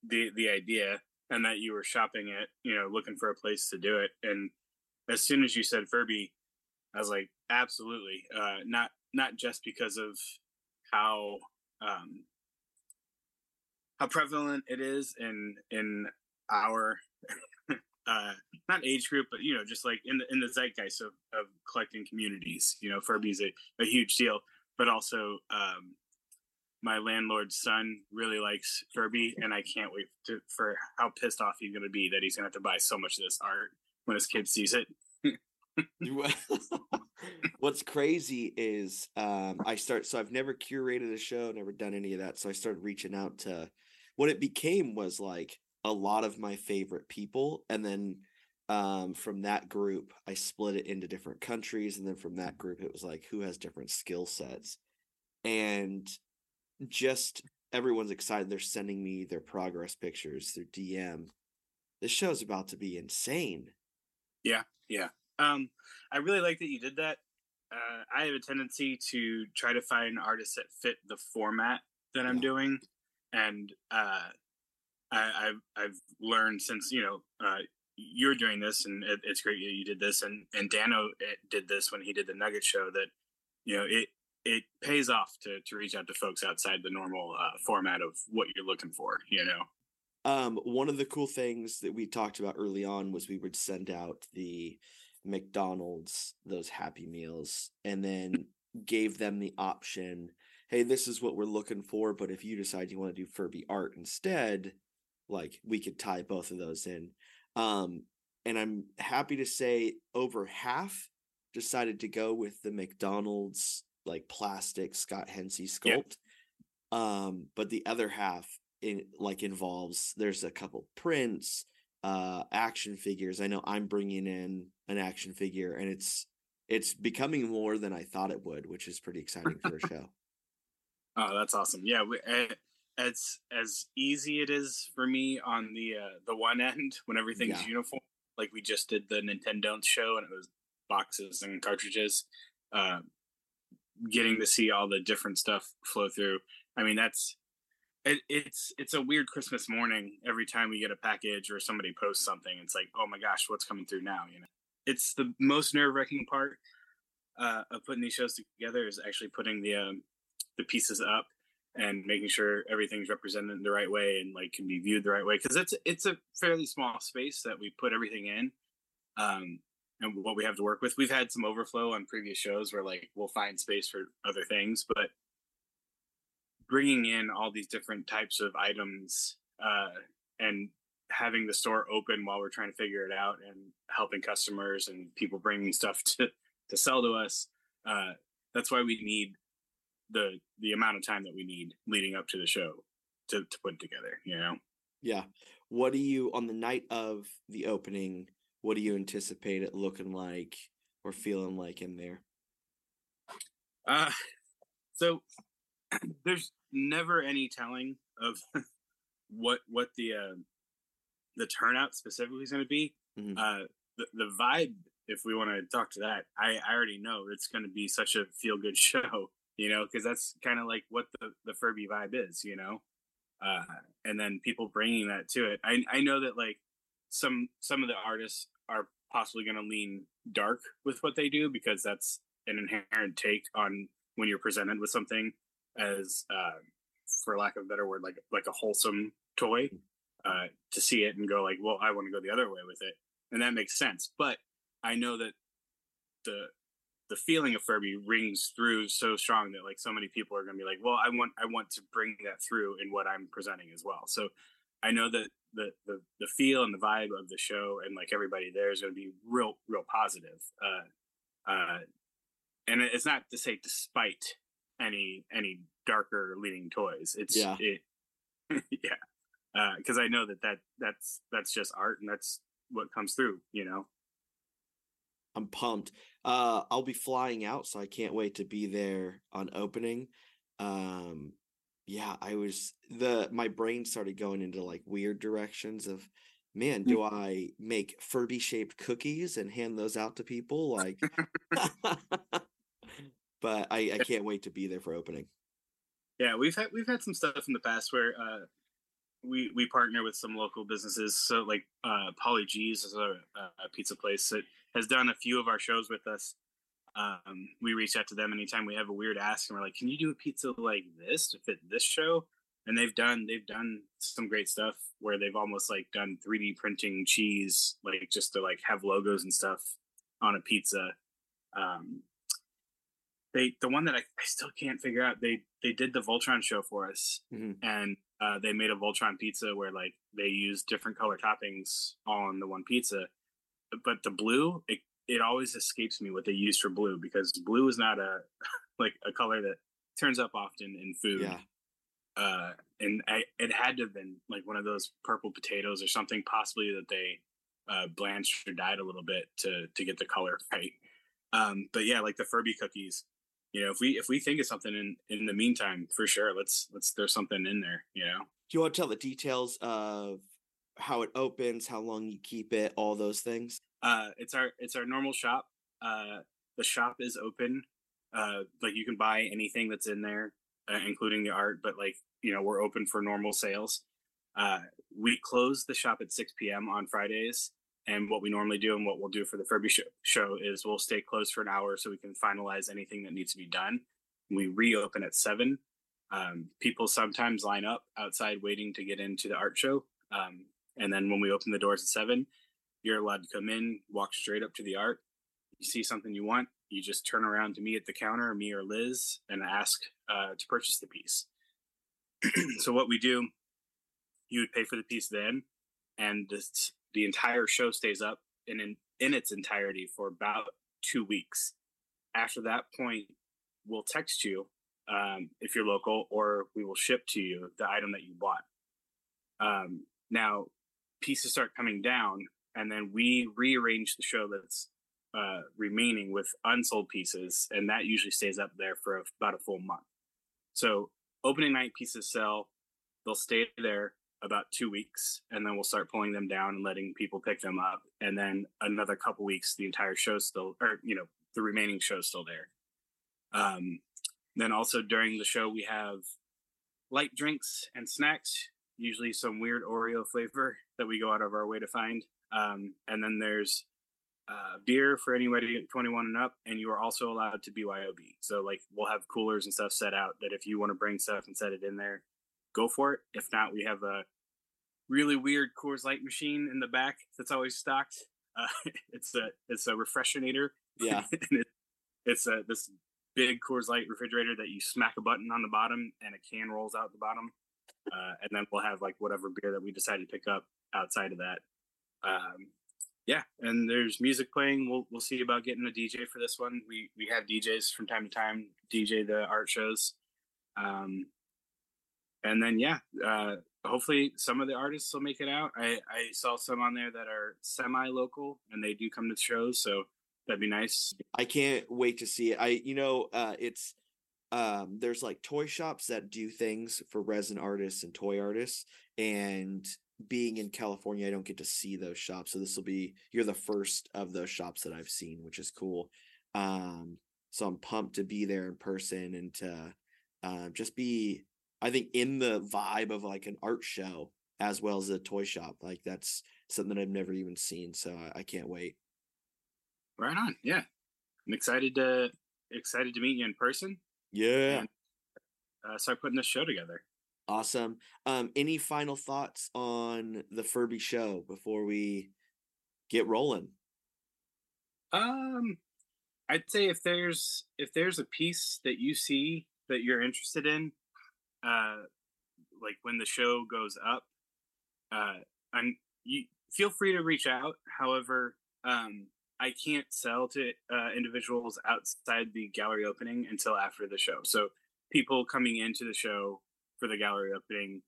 the the idea and that you were shopping it, you know, looking for a place to do it. And as soon as you said Furby, I was like, absolutely. Uh, not not just because of how um, how prevalent it is in in our uh not age group but you know just like in the in the zeitgeist of, of collecting communities you know furby's a, a huge deal but also um my landlord's son really likes furby and i can't wait to, for how pissed off he's going to be that he's going to have to buy so much of this art when his kid sees it. What's crazy is um, I start so I've never curated a show, never done any of that. So I started reaching out to what it became was like a lot of my favorite people and then um, from that group i split it into different countries and then from that group it was like who has different skill sets? And just everyone's excited they're sending me their progress pictures their dm this show's about to be insane yeah yeah um i really like that you did that uh, i have a tendency to try to find artists that fit the format that i'm doing and uh, I, have I've learned since you know uh, you're doing this, and it, it's great that you did this, and and Dano eh, did this when he did the Nugget Show. That you know it it pays off to to reach out to folks outside the normal uh, format of what you're looking for. You know. Um, one of the cool things that we talked about early on was we would send out the McDonald's those Happy Meals, and then gave them the option hey, this is what we're looking for, but if you decide you want to do Furby art instead, like we could tie both of those in. Um, and I'm happy to say over half decided to go with the McDonald's like plastic Scott Hensey sculpt. Yep. Um, but the other half in like involves there's a couple prints, uh, action figures. I know I'm bringing in an action figure, and it's it's becoming more than I thought it would, which is pretty exciting for a show. Oh, that's awesome. Yeah, we, uh, it's as easy it is for me on the uh, the one end when everything's yeah. uniform. Like we just did the Nintendo show and it was boxes and cartridges. uh, getting to see all the different stuff flow through. I mean, that's it, it's it's a weird Christmas morning every time we get a package or somebody posts something. It's like, oh my gosh, what's coming through now? You know, it's the most nerve wracking part uh, of putting these shows together is actually putting the um, the pieces up and making sure everything's represented in the right way and like can be viewed the right way because it's it's a fairly small space that we put everything in um and what we have to work with we've had some overflow on previous shows where like we'll find space for other things but bringing in all these different types of items uh and having the store open while we're trying to figure it out and helping customers and people bringing stuff to to sell to us uh that's why we need the the amount of time that we need leading up to the show to to put together you know? Yeah. What do you on the night of the opening what do you anticipate it looking like or feeling like in there? Uh so there's never any telling of what what the uh the turnout specifically is going to be. Mhm. uh the, the vibe if we want to talk to that i i already know it's going to be such a feel good show you know because that's kind of like what the the furby vibe is you know? Uh and then people bringing that to it. I i know that like some some of the artists are possibly going to lean dark with what they do because that's an inherent take on when you're presented with something as uh for lack of a better word like like a wholesome toy uh to see it and go like well i want to go the other way with it and that makes sense but i know that the the feeling of Furby rings through so strong that like so many people are going to be like, well, I want I want to bring that through in what I'm presenting as well. So I know that the the the feel and the vibe of the show and like everybody there is going to be real real positive. Uh, uh, and it's not to say despite any any darker leading toys. It's Yeah. it yeah. Because I know that that that's that's just art and that's what comes through. You know. i'm pumped uh i'll be flying out so i can't wait to be there on opening um yeah i was the my brain started going into like weird directions of man do i make furby shaped cookies and hand those out to people like but i i can't wait to be there for opening Yeah, we've had we've had some stuff in the past where uh, we we partner with some local businesses. So like uh, Polly G's is a, a pizza place that has done a few of our shows with us. Um, we reach out to them anytime we have a weird ask, and we're like, "Can you do a pizza like this to fit this show?" And they've done they've done some great stuff where they've almost like done 3D printing cheese, like just to like have logos and stuff on a pizza. Um, they the one that I, I still can't figure out they they did the Voltron show for us Mhm. and uh, they made a Voltron pizza where like they used different color toppings all on the one pizza but the blue it, it always escapes me what they used for blue because blue is not a like a color that turns up often in food yeah uh, and I, it had to have been like one of those purple potatoes or something, possibly that they uh, blanched or dyed a little bit to to get the color right. Um, but yeah, like the Furby cookies, you know, if we if we think of something in in the meantime, for sure, let's let's throw something in there. You know, do you want to tell the details of how it opens how long you keep it all those things uh, it's our it's our normal shop. Uh, the shop is open. Uh, like you can buy anything that's in there, uh, including the art. But like you know, we're open for normal sales. Uh, we close the shop at 6 p.m. on Fridays. And what we normally do and what we'll do for the Furby show, show is we'll stay closed for an hour so we can finalize anything that needs to be done. We reopen at 7. Um, people sometimes line up outside waiting to get into the art show. Um, and then when we open the doors at 7, you're allowed to come in, walk straight up to the art. You see something you want, you just turn around to me at the counter, me or Liz, and ask uh, to purchase the piece. so what we do, you would pay for the piece then, and this, the entire show stays up in, in in its entirety for about two weeks. After that point, we'll text you um, if you're local, or we will ship to you the item that you bought. Um, now, pieces start coming down, and then we rearrange the show that's uh, remaining with unsold pieces, and that usually stays up there for about a full month. So, opening night pieces sell; they'll stay there about two weeks, and then we'll start pulling them down and letting people pick them up. And then another couple weeks, the entire show's still, or you know, the remaining show's still there. Um, then also during the show, we have light drinks and snacks, usually some weird Oreo flavor that we go out of our way to find. Um, and then there's uh, beer for anybody 21 and up, and you are also allowed to BYOB. So, like, we'll have coolers and stuff set out that if you want to bring stuff and set it in there, go for it. If not, we have a really weird Coors Light machine in the back that's always stocked. Uh, it's a it's a refreshinator. Yeah, it, it's a this big Coors Light refrigerator that you smack a button on the bottom and a can rolls out the bottom. Uh, and then we'll have like whatever beer that we decide to pick up outside of that. Um, yeah, and there's music playing. We'll we'll see about getting a DJ for this one. We we have DJs from time to time DJ the art shows. Um, and then yeah, uh, hopefully some of the artists will make it out. I I saw some on there that are semi local and they do come to shows, so that'd be nice. I can't wait to see it. I you know uh, it's um, there's like toy shops that do things for resin artists and toy artists, and being in California, I don't get to see those shops. So this will be you're the first of those shops that I've seen, which is cool. Um, so I'm pumped to be there in person and to uh, just be, I think, in the vibe of like an art show as well as a toy shop. Like that's something that I've never even seen. So I, I can't wait. Right on. Yeah, I'm excited to excited to meet you in person. Yeah. And, uh, start putting this show together. Awesome. Um, any final thoughts on the Furby show before we get rolling? Um, I'd say if there's if there's a piece that you see that you're interested in, uh, like when the show goes up, uh, and you feel free to reach out. However, um, I can't sell to uh, individuals outside the gallery opening until after the show. So people coming into the show for the gallery opening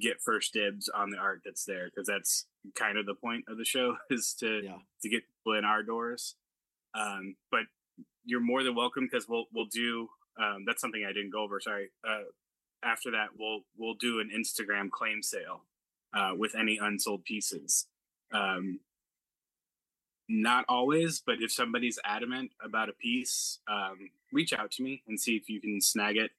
get first dibs on the art that's there because that's kind of the point of the show is to Yeah. to get people in our doors. Um, but you're more than welcome because we'll we'll do um, that's something I didn't go over. Sorry. Uh, after that, we'll we'll do an Instagram claim sale uh, with any unsold pieces. Um, not always, but if somebody's adamant about a piece, um, reach out to me and see if you can snag it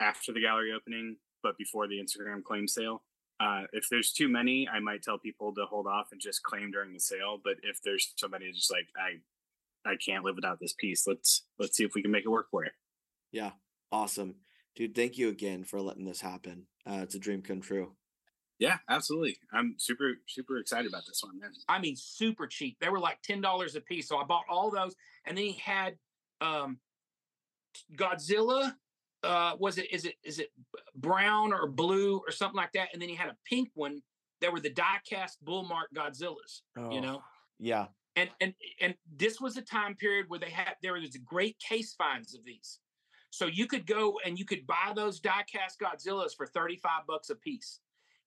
after the gallery opening, but before the Instagram claim sale. Uh, if there's too many, I might tell people to hold off and just claim during the sale. But if there's somebody just like, I, I can't live without this piece. Let's let's see if we can make it work for you. Yeah. Awesome. Dude, thank you again for letting this happen. Uh, it's a dream come true. Yeah, absolutely. I'm super super excited about this one, man. I mean, super cheap. They were like ten dollars a piece. So I bought all those, and then he had um, Godzilla. Uh, was it is it is it brown or blue or something like that? And then he had a pink one. That were the die-cast Bullmark Godzillas. You Oh, know, Yeah. and and and this was a time period where they had there was great case finds of these. So you could go and you could buy those die-cast Godzillas for 35 bucks a piece.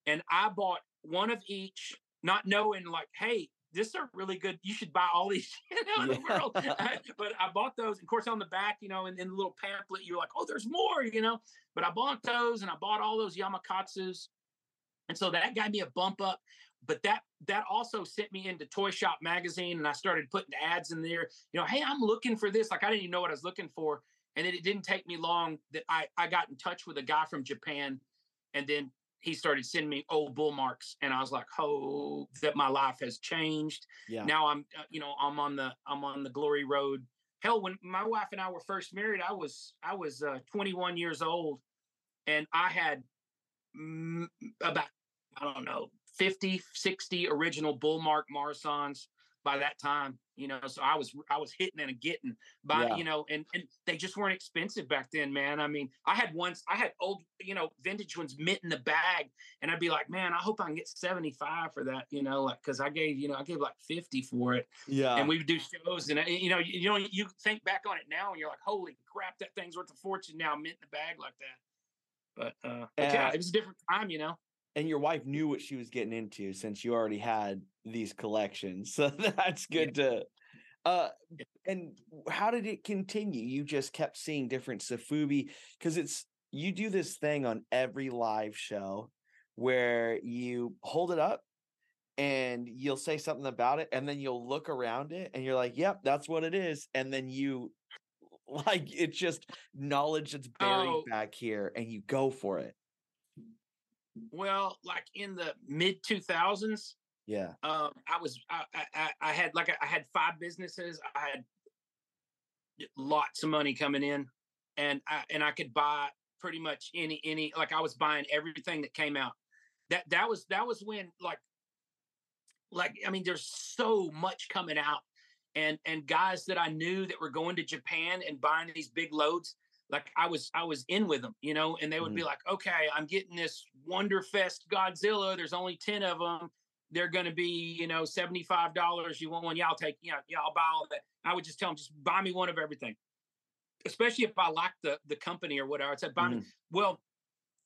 And I bought one of each, not knowing like, hey, this are really good. You should buy all these you know, in the world. but I bought those. Of course, on the back, you know, in, in the little pamphlet, you're like, oh, there's more, you know. But I bought those and I bought all those Yamakatsus. And so that got me a bump up. But that that also sent me into Toy Shop magazine and I started putting ads in there. You know, hey, I'm looking for this. Like I didn't even know what I was looking for. And then it didn't take me long that I, I got in touch with a guy from Japan. And then he started sending me old Bullmarks. And I was like, oh, that my life has changed. Yeah. Now I'm, uh, you know, I'm on the I'm on the glory road. Hell, when my wife and I were first married, I was I was uh, 21 years old, and I had mm, about I don't know 50, 60 original bull mark Marusans by that time. You know, so I was I was hitting and getting by, Yeah. you know, and and they just weren't expensive back then, man. I mean, I had ones, I had old, you know, vintage ones mint in the bag, and I'd be like, man, I hope I can get 75 for that, you know, like because I gave, you know, I gave like 50 for it Yeah. and we would do shows and uh, you know you, you know you think back on it now and you're like holy crap that thing's worth a fortune now mint in the bag like that but uh but yeah Uh, it was a different time you know and your wife knew what she was getting into since you already had these collections. So that's Yeah. good to uh and how did it continue? You just kept seeing different Sofubi because it's you do this thing on every live show where you hold it up and you'll say something about it and then you'll look around it and you're like, "Yep, that's what it is." And then you Like it's just knowledge that's buried Oh. back here, and you go for it. Well, like in the mid 2000s, Yeah. um, I was I, I, I- I had like I had five businesses. I had lots of money coming in, and I and I could buy pretty much any any like I was buying everything that came out. That that was that was when like like I mean, there's so much coming out, and and guys that I knew that were going to Japan and buying these big loads. Like I was, I was in with them, you know, and they would be like, "Okay, I'm getting this Wonderfest Godzilla. There's only ten of them they're going to be, you know, $75. You want one? Yeah, I'll take, yeah, yeah, I'll buy all that. I would just tell them, just buy me one of everything. Especially if I liked the, the company or whatever. I said, buy me. Well,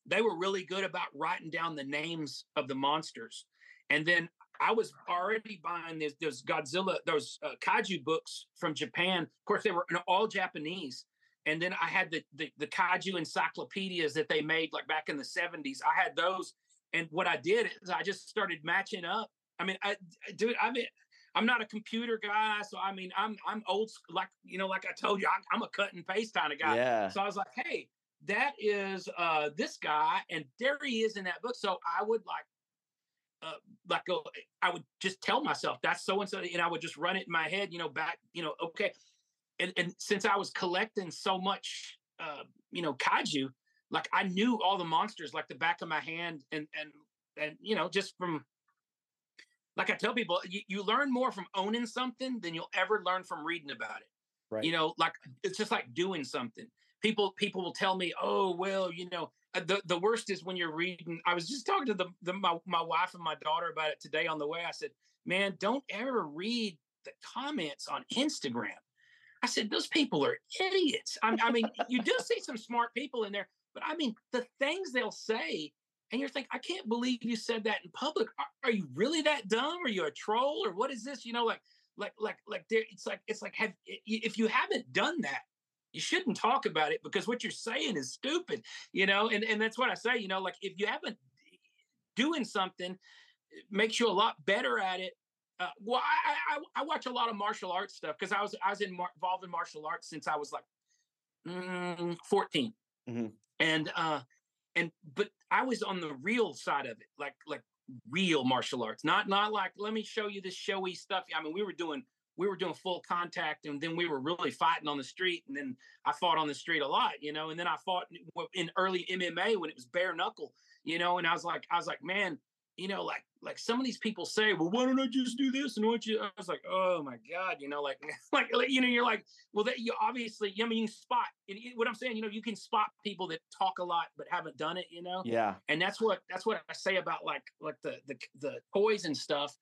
they were really good about writing down the names of the monsters. And then I was already buying this, those Godzilla, those uh, kaiju books from Japan. Of course, they were all Japanese. And then I had the, the the kaiju encyclopedias that they made like back in the 70s. I had those and what I did is I just started matching up. I mean, I dude, I mean, I'm not a computer guy, so I mean, I'm I'm old like you know, like I told you, I, I'm a cut and paste kind of guy. Yeah. So I was like, hey, that is uh this guy, and there he is in that book. So I would like. Uh, like go, I would just tell myself that's so and so, and I would just run it in my head, you know, back, you know, okay. And and since I was collecting so much, uh, you know, kaiju, like I knew all the monsters like the back of my hand and and and you know just from like I tell people you, you learn more from owning something than you'll ever learn from reading about it. Right. You know, like it's just like doing something. People people will tell me, "Oh, well, you know, uh, the the worst is when you're reading." I was just talking to the, the my my wife and my daughter about it today on the way. I said, "Man, don't ever read the comments on Instagram." I said, "Those people are idiots." I, I mean, you do see some smart people in there, but I mean, the things they'll say, and you're thinking, I can't believe you said that in public. Are, are you really that dumb? Are you a troll or what is this? You know, like, like, like, like, there. It's like, it's like, have if you haven't done that, you shouldn't talk about it because what you're saying is stupid. You know, and and that's what I say. You know, like if you haven't eh, doing something, makes you a lot better at it. Uh, well, I, I I watch a lot of martial arts stuff because I was I was in mar- involved in martial arts since I was like mm, 14 Mhm. and uh and but i was on the real side of it like like real martial arts not not like let me show you this showy stuff i mean we were doing we were doing full contact and then we were really fighting on the street and then i fought on the street a lot you know and then i fought in early mma when it was bare knuckle you know and i was like i was like man you know like like some of these people say well why don't i just do this and what you i was like oh my god you know like like you know you're like well that you obviously i mean you spot and it- what i'm saying you know you can spot people that talk a lot but haven't done it you know Yeah. and that's what that's what I say about like like the the the toys and stuff.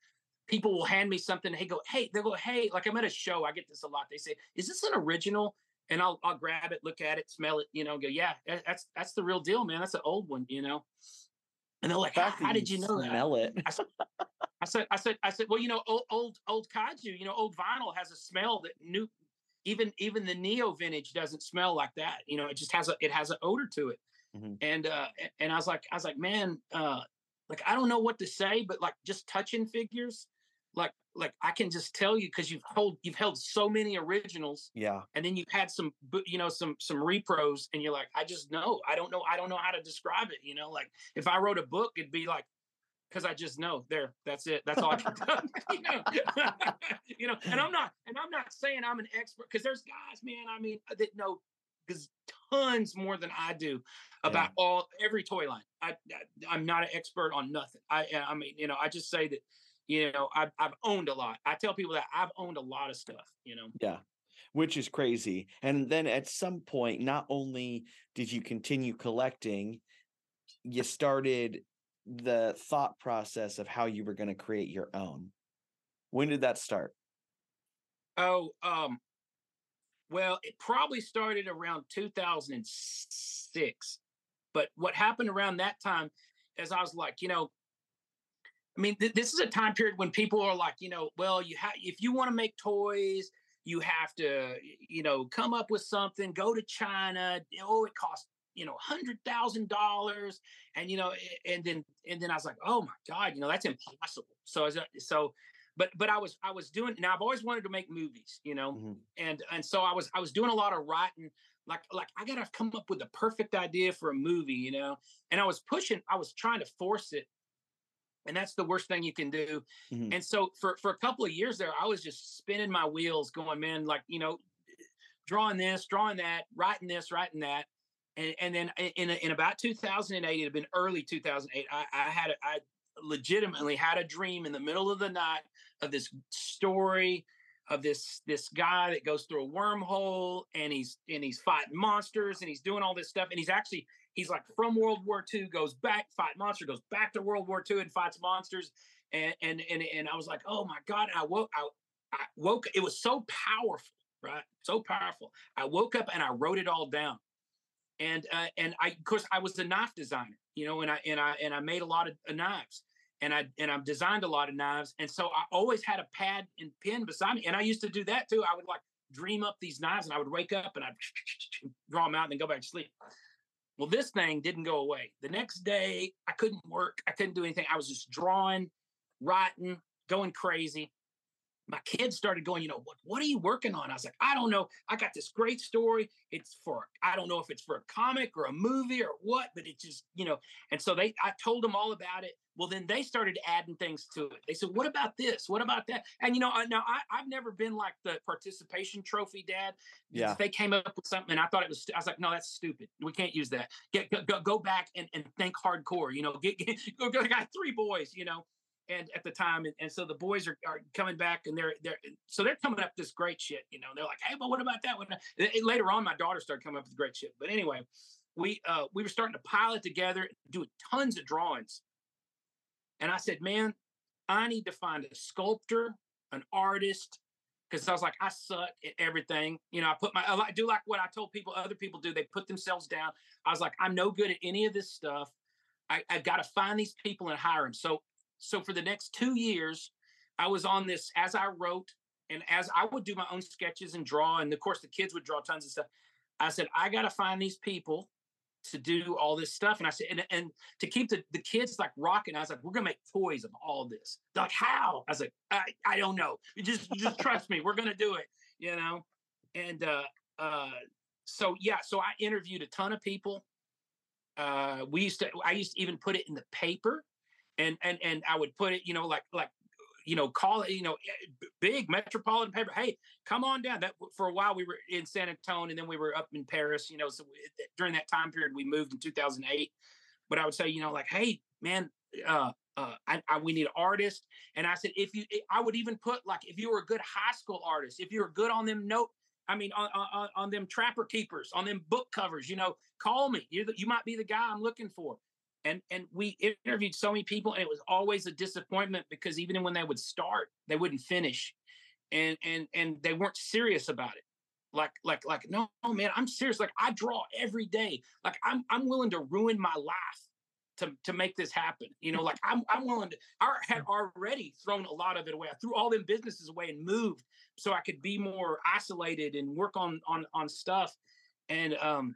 People will hand me something. Hey, go hey. They go hey. Like I'm at a show. I get this a lot. They say, "Is this an original?" And I'll I'll grab it, look at it, smell it. You know, go yeah. That's that's the real deal, man. That's an old one. You know. And they're like, The how, how did you know that? Smell it. I said, I said, I said, I said, well, you know, old, old, old kaiju, you know, old vinyl has a smell that new, even, even the neo vintage doesn't smell like that. You know, it just has a, it has an odor to it. Mhm. And, uh, and I was like, I was like, man, uh, like, I don't know what to say, but like just touching figures, like, like I can just tell you, cause you've hold, you've held so many originals Yeah. and then you've had some you know some some repros and you're like i just know. I don't know i don't know how to describe it you know like if i wrote a book it'd be like because i just know. There that's it. That's all i can do you know? You know and i'm not and i'm not saying i'm an expert because there's guys man i mean uh, that know because tons more than i do about all every toy line. I, I i'm not an expert on nothing. I i mean you know i just say that you know I've, I've owned a lot i tell people that i've owned a lot of stuff you know Yeah. Which is crazy. And then at some point, not only did you continue collecting, you started the thought process of how you were going to create your own. When did that start? Oh, um, well, it probably started around 2006. But what happened around that time is I was like, you know, I mean, th- this is a time period when people are like, you know, well, you have if you want to make toys, you have to, you know, come up with something. Go to China. Oh, it costs, you know, hundred thousand dollars, and you know, and then and then I was like, oh my god, you know, that's impossible. So so but but I was I was doing now I've always wanted to make movies, you know, Mhm. and and so I was I was doing a lot of writing. Like like I gotta come up with the perfect idea for a movie, you know, and I was pushing, I was trying to force it, and that's the worst thing you can do. Mhm. And so for for a couple of years there, I was just spinning my wheels, going, man, like you know, drawing this, drawing that, writing this, writing that. And, and then in, in about 2008, it had been early 2008. I, I had, a, I legitimately had a dream in the middle of the night of this story of this, this guy that goes through a wormhole and he's, and he's fighting monsters and he's doing all this stuff. And he's actually, he's like from World War II, goes back, fight monster, goes back to World War II and fights monsters. And, and, and, and I was like, oh my God. I woke, I, I woke, it was so powerful right? So powerful. I woke up and I wrote it all down. And uh, and I of course I was a knife designer, you know, and I and I and I made a lot of uh, knives. And I and I've designed a lot of knives. And so I always had a pad and pen beside me. And I used to do that too. I would like dream up these knives and I would wake up and I'd draw them out and then go back to sleep. Well, this thing didn't go away. The next day, I couldn't work. I couldn't do anything. I was just drawing, writing, going crazy my kids started going, you know, what, what are you working on? I was like, I don't know. I got this great story. It's for, I don't know if it's for a comic or a movie or what, but it just, you know, and so they, I told them all about it. Well, then they started adding things to it. They said, what about this? What about that? And, you know, I, now I, I've never been like the participation trophy dad. Yeah. They came up with something and I thought it was, I was like, no, that's stupid. We can't use that. Get, go, go back and, and think hardcore, you know, get, get go, go, I got three boys, you know, and at the time and, and so the boys are, are coming back and they're they're so they're coming up this great shit you know they're like hey but what about that one later on my daughter started coming up with great shit but anyway we uh we were starting to pile it together doing tons of drawings and i said man i need to find a sculptor an artist because I was like, I suck at everything. You know, I put my, I do like what I told people other people do. They put themselves down. I was like, I'm no good at any of this stuff. I, I got to find these people and hire them. So so for the next two years, I was on this as I wrote and as I would do my own sketches and draw, and of course the kids would draw tons of stuff. I said, I got to find these people to do all this stuff. And I said, and, and to keep the, the kids like rocking, I was like, we're gonna make toys of all this. They're like, how? I was like, I, I don't know. Just just trust me, we're gonna do it, you know? And uh uh so yeah, so I interviewed a ton of people. Uh we used to I used to even put it in the paper and and and I would put it, you know, like like you know, call it, you know, big metropolitan paper. Hey, come on down. That for a while we were in San Antonio, and then we were up in Paris. You know, so we, during that time period we moved in 2008. But I would say, you know, like, hey, man, uh, uh, I, I, we need artists. And I said, if you, I would even put like, if you were a good high school artist, if you were good on them note, I mean, on, on, on them trapper keepers, on them book covers, you know, call me. You you might be the guy I'm looking for and and we interviewed so many people and it was always a disappointment because even when they would start they wouldn't finish and and and they weren't serious about it. Like like like no man i'm serious like i draw every day like i'm i'm willing to ruin my life to to make this happen you know like i'm i'm willing to i had already thrown a lot of it away i threw all them businesses away and moved so i could be more isolated and work on on on stuff and um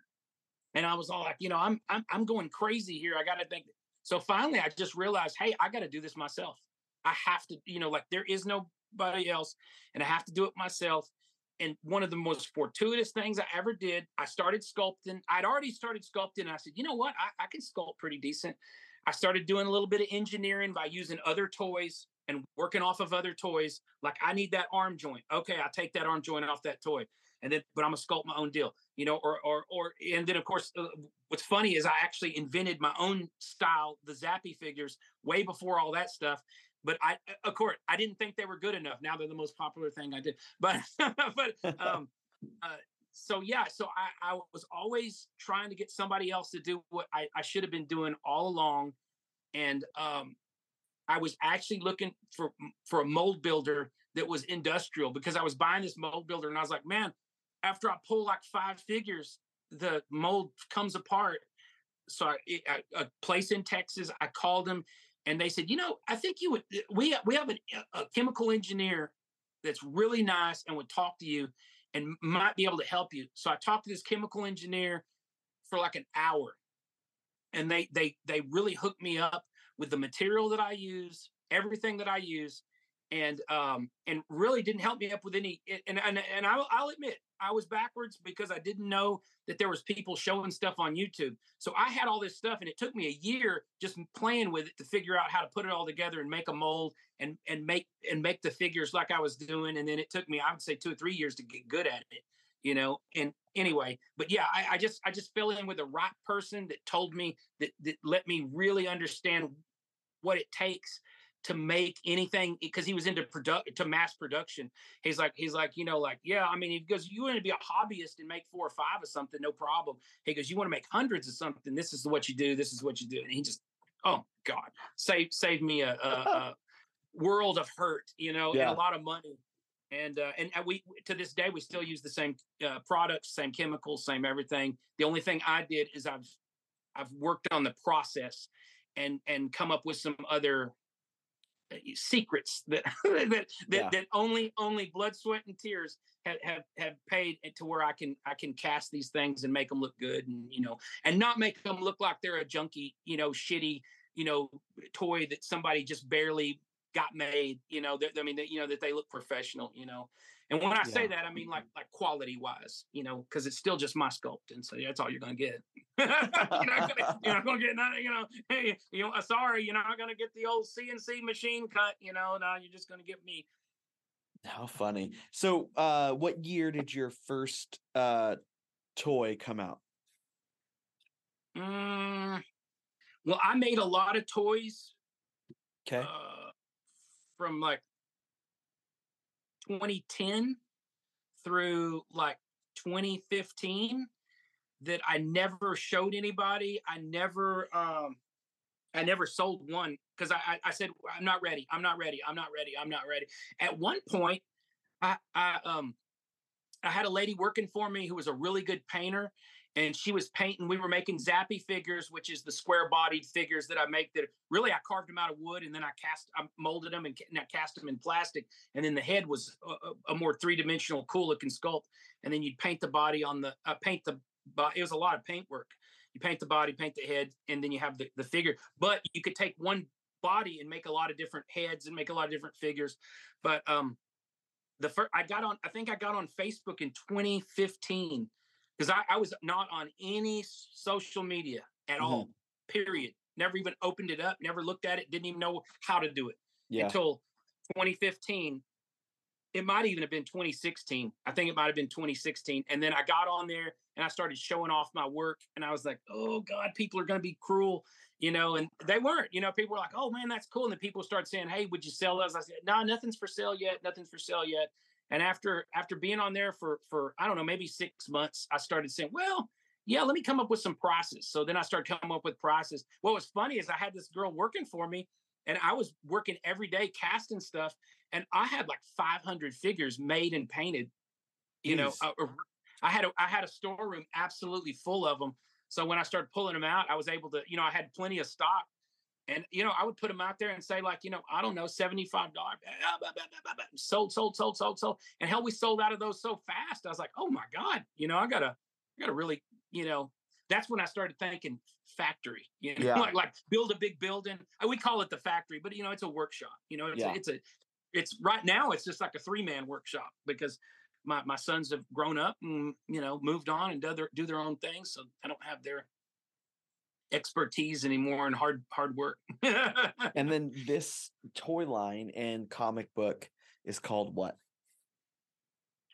and I was all like, you know, I'm I'm I'm going crazy here. I got to think. So finally, I just realized, hey, I got to do this myself. I have to, you know, like there is nobody else, and I have to do it myself. And one of the most fortuitous things I ever did, I started sculpting. I'd already started sculpting, I said, you know what, I, I can sculpt pretty decent. I started doing a little bit of engineering by using other toys and working off of other toys. Like I need that arm joint. Okay, I take that arm joint off that toy and then but I'm gonna sculpt my own deal, you know, or or or and then of course uh, what's funny is I actually invented my own style, the Zappy figures, way before all that stuff. But I, of course, I didn't think they were good enough. Now they're the most popular thing I did. But but um, uh, so yeah, so I, I was always trying to get somebody else to do what I, I should have been doing all along, and um, I was actually looking for for a mold builder that was industrial because I was buying this mold builder and I was like, man, after I pull like five figures, the mold comes apart. So I, a place in Texas, I called them and they said, you know, I think you would, uh, we, we have a, uh, a chemical engineer that's really nice and would talk to you and might be able to help you. So I talked to this chemical engineer for like an hour and they, they, they really hooked me up with the material that I use, everything that I use. And um and really didn't help me up with any and and, and I'll, I'll admit I was backwards because I didn't know that there was people showing stuff on YouTube. So I had all this stuff and it took me a year just playing with it to figure out how to put it all together and make a mold and and make and make the figures like I was doing and then it took me I would say 2 or 3 years to get good at it, you know. And anyway, but yeah, I, I just I just fell in with the right person that told me that that let me really understand what it takes to make anything because he was into product to mass production. He's like, he's like, you know, like, yeah, I mean, he goes, you want to be a hobbyist and make four or five of something, no problem. He goes, you want to make hundreds of something, this is what you do, this is what you do. And he just, oh God, save save me a, a, a world of hurt, you know, yeah. and a lot of money. And uh, and we to this day we still use the same uh, products, same chemicals, same everything. The only thing I did is I've I've worked on the process and and come up with some other Uh, secrets that that that, yeah. that only only blood, sweat, and tears have, have have paid eh, to where I can I can cast these things and make them look good and you know and not make them look like they're a junky you know shitty you know toy that somebody just barely got made you know that, I mean that you know that they look professional you know and when I say that, I mean like like quality wise, you know, because it's still just my sculpt, and so that's all you're gonna get. you're, not gonna, you're not gonna get nothing, you know. Hey, you know, sorry, you're not gonna get the old CNC machine cut, you know. Now you're just gonna get me. How funny! So, uh, what year did your first uh toy come out? Mm, well, I made a lot of toys. Okay. Uh, from like 2010 through like 2015 that I never showed anybody. I never um I never sold one because I, I, said I'm not ready. I'm not ready. I'm not ready. I'm not ready. At one point, I I um I had a lady working for me who was a really good painter, and she was painting. We were making Zappy figures, which is the square-bodied figures that I make. That really I carved them out of wood, and then I cast, I molded them, and, and I cast them in plastic. And then the head was a, a more three-dimensional, cool-looking sculpt. And then you'd paint the body on the uh, paint the. It was a lot of paint work. You paint the body, paint the head, and then you have the, the figure. But you could take one body and make a lot of different heads and make a lot of different figures. But um, the first I got on, I think I got on Facebook in 2015 because I, I, was not on any social media at mm-hmm. all, period. Never even opened it up, never looked at it, didn't even know how to do it yeah. until 2015. It might even have been 2016. I think it might have been 2016. And then I got on there and I started showing off my work. And I was like, oh God, people are going to be cruel, you know, and they weren't. You know, people were like, oh man, that's cool. And then people start saying, hey, would you sell those? I said, no, nothing's for sale yet. Nothing's for sale yet. And after after being on there for for I don't know maybe six months, I started saying, well, yeah, let me come up with some prices. So then I started coming up with prices. What was funny is I had this girl working for me, and I was working every day casting stuff, and I had like 500 figures made and painted. You Jeez. know, uh, I, I had a I had a storeroom absolutely full of them. So when I started pulling them out, I was able to, you know, I had plenty of stock and you know, I would put them out there and say, like, you know, I don't know, seventy-five dollars, sold, sold, sold, sold, sold. And hell, we sold out of those so fast. I was like, oh my god, you know, I gotta, I gotta really, you know, that's when I started thinking factory. You know, yeah. like like build a big building. Uh, we call it the factory, but you know, it's a workshop. You know, it's yeah. a, it's a, it's right now. It's just like a three-man workshop because my my sons have grown up and you know moved on and do their do their own things, so I don't have their expertise anymore and hard hard work. and then this toy line and comic book is called what?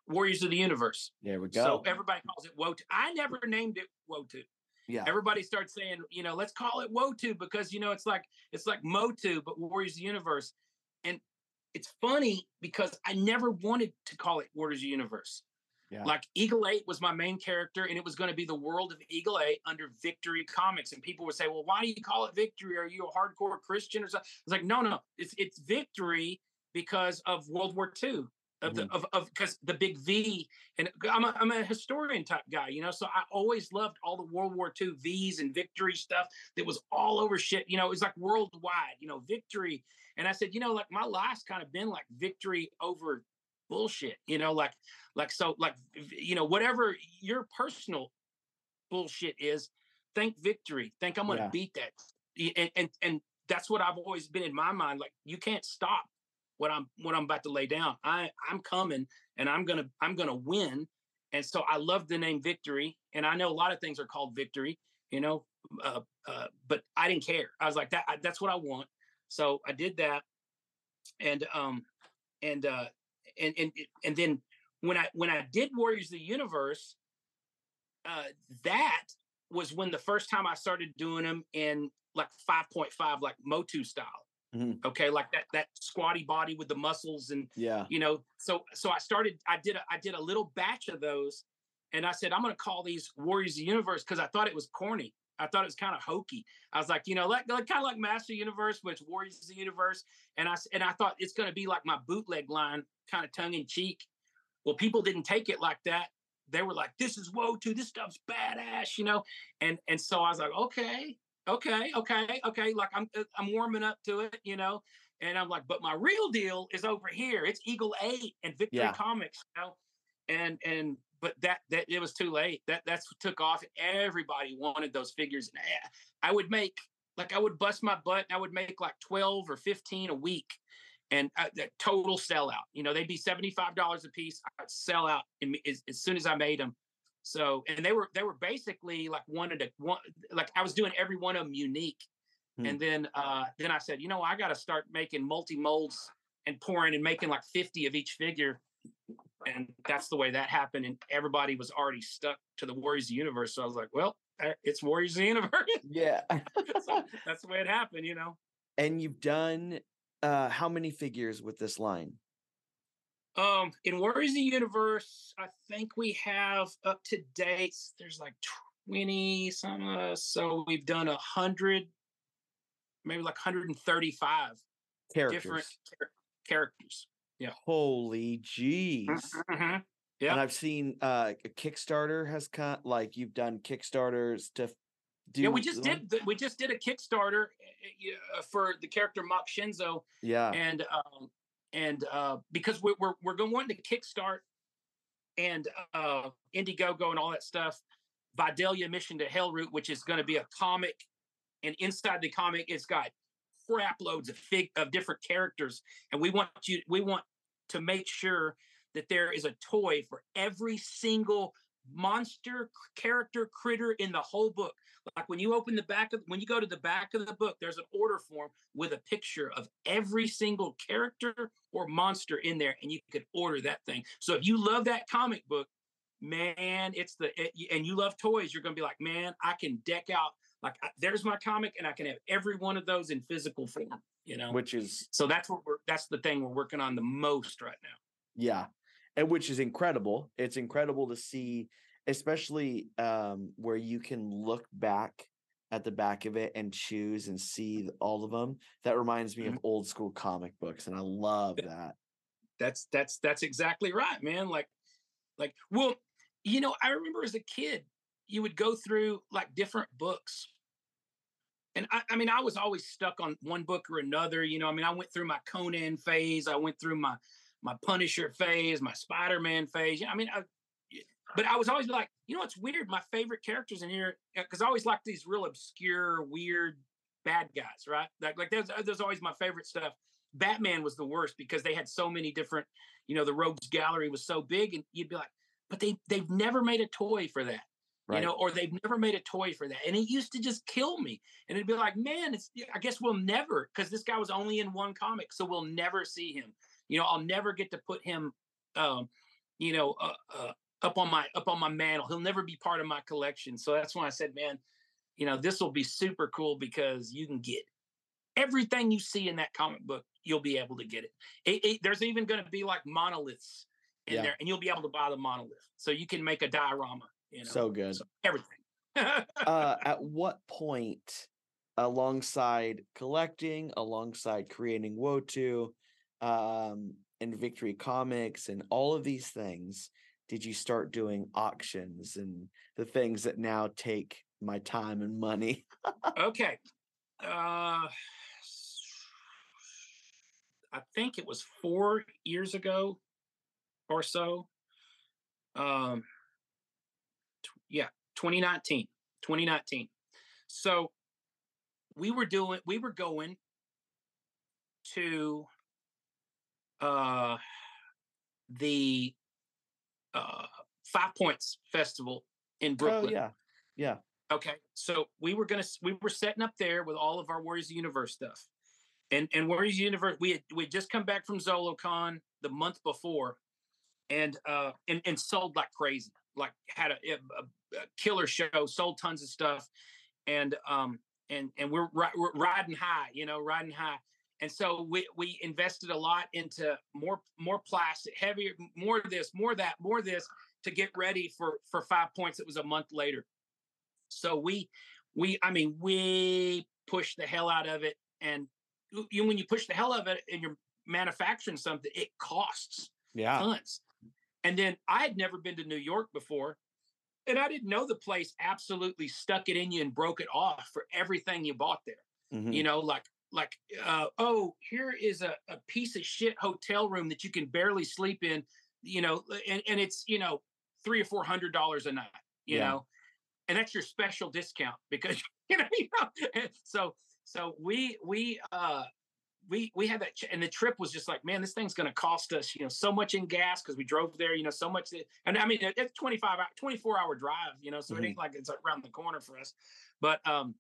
Warriors of the Universe. There we go. So everybody calls it Wotu. I never named it Wotu. Yeah. Everybody starts saying, you know, let's call it Wotu because you know it's like it's like Motu, but Warriors of the Universe. And it's funny because I never wanted to call it Warriors of the Universe. Yeah. Like Eagle 8 was my main character, and it was going to be the world of Eagle 8 under Victory Comics. And people would say, Well, why do you call it Victory? Are you a hardcore Christian or something? It's like, no, no, it's it's victory because of World War II. Of mm-hmm. the of of because the big V and I'm a, I'm a historian type guy, you know. So I always loved all the World War II V's and victory stuff that was all over shit. You know, it was like worldwide, you know, victory. And I said, you know, like my life's kind of been like victory over bullshit you know like like so like you know whatever your personal bullshit is think victory think i'm gonna yeah. beat that and, and and that's what i've always been in my mind like you can't stop what I'm what I'm about to lay down. I I'm coming and I'm gonna I'm gonna win. And so I love the name Victory, and I know a lot of things are called Victory, you know, uh, uh, but I didn't care. I was like that. I, that's what I want. So I did that, and um, and uh, and and and then when I when I did Warriors of the Universe, uh, that was when the first time I started doing them in like 5.5, like Motu style. Mhm. Okay, like that that squatty body with the muscles and Yeah. you know. So so I started. I did a, I did a little batch of those, and I said I'm going to call these Warriors of the Universe because I thought it was corny. I thought it was kind of hokey. I was like, you know, like, like kind of like Master Universe, which Warriors of the Universe, and I and I thought it's going to be like my bootleg line, kind of tongue in cheek. Well, people didn't take it like that. They were like, "This is Wotu this stuff's badass," you know. And and so I was like, okay, okay, okay, okay. Like I'm uh, I'm warming up to it, you know. And I'm like, but my real deal is over here. It's Eagle Eight and Victory Yeah. Comics, you know. And and but that that it was too late. That that's took off. Everybody wanted those figures. And I, would make like I would bust my butt. And I would make like twelve or fifteen a week, and uh, the total sellout. You know, they'd be seventy five dollars a piece. I'd sell out in, as, as soon as I made them. So and they were they were basically like wanted to one like I was doing every one of them unique. Hmm. And then uh then I said, you know, I got to start making multi molds and pouring and making like 50 of each figure. And that's the way that happened. And everybody was already stuck to the Warriors the Universe. So I was like, well, uh, it's Warriors of the Universe. Yeah. so that's the way it happened, you know. and you've done uh how many figures with this line? Um, in Warriors of the Universe, I think we have up to date. There's like 20 some. Uh, so we've done a hundred, maybe like 135 Characters. different char- characters. Holy jeez. Mhm. Yeah. And I've seen uh a Kickstarter has come like you've done Kickstarters to do Yeah, we just did. the- We just did a Kickstarter uh, for the character Mock Shinzo, Yeah. and um, and uh, because we're we're we're going wanting to kickstart and uh, Indiegogo and all that stuff, Vidalia Mission to Hell Route, which is going to be a comic, and inside the comic, it's got crap loads of fig of different characters, and we want you we want to make sure that there is a toy for every single monster character critter in the whole book. Like when you open the back of when you go to the back of the book there's an order form with a picture of every single character or monster in there and you could order that thing. So if you love that comic book man it's the it, and you love toys you're gonna be like man i can deck out like I- there's my comic and i can have every one of those in physical form you know which is so that's what we're that's the thing we're working on the most right now yeah. And which is incredible. It's incredible to see, especially um where you can look back at the back of it and choose and see all of them. That reminds me of old school comic books, and I love that. that's that's that's exactly right man like like well you know i remember as a kid you would go through like different books and I, I mean i was always stuck on one book or another you know i mean i went through my conan phase i went through my my punisher phase my spider-man phase i mean I, but i was always like you know what's weird my favorite characters in here uh, because i always like these real obscure weird bad guys right? Like like there's, uh, there's always my favorite stuff. Batman was the worst because they had so many different, you know, the Rogues Gallery was so big, and you'd be like, but they they've never made a toy for that, Right. you know, or they've never made a toy for that, and it used to just kill me, and it'd be like, man, it's I guess we'll never because this guy was only in one comic, so we'll never see him, you know, I'll never get to put him, um, you know, uh, uh, up on my up on my mantle. He'll never be part of my collection, so that's why I said, man, you know, this will be super cool because you can get everything you see in that comic book, you'll be able to get it. it, it- there's even going to be like monoliths in Yeah. there, and you'll be able to buy the monolith, so you can make a diorama. You know, so good. so everything. uh, at what point, alongside collecting, alongside creating Wotu, um, and Victory Comics, and all of these things, did you start doing auctions and the things that now take my time and money? okay. Uh, I think it was four years ago or so. Um, yeah, 2019, 2019. So we were doing, we were going to uh, the uh, Five Points Festival in Brooklyn. Oh yeah, yeah. Okay, so we were gonna we were setting up there with all of our Warriors of the Universe stuff, and and Warriors Universe we had we had just come back from ZoloCon the month before, and uh and and sold like crazy, like had a, a, a killer show, sold tons of stuff, and um and and we're, ri- we're riding high, you know, riding high. And so we we invested a lot into more more plastic, heavier, more this, more that, more this to get ready for for five points. It was a month later. So we we I mean we pushed the hell out of it, and you when you push the hell out of it and you're manufacturing something, it costs Yeah. tons. And then I had never been to New York before, and I didn't know the place absolutely stuck it in you and broke it off for everything you bought there. Mhm. You know, like like uh, oh, here is a, a piece of shit hotel room that you can barely sleep in. You know, and and it's you know three or four hundred dollars a night. You Yeah. know, and that's your special discount because you know, you know so so we we uh we we had that and the trip was just like man this thing's going to cost us you know so much in gas because we drove there you know so much that- and i mean it's 25 hour 24 hour drive you know so Mhm. it ain't like it's around the corner for us but um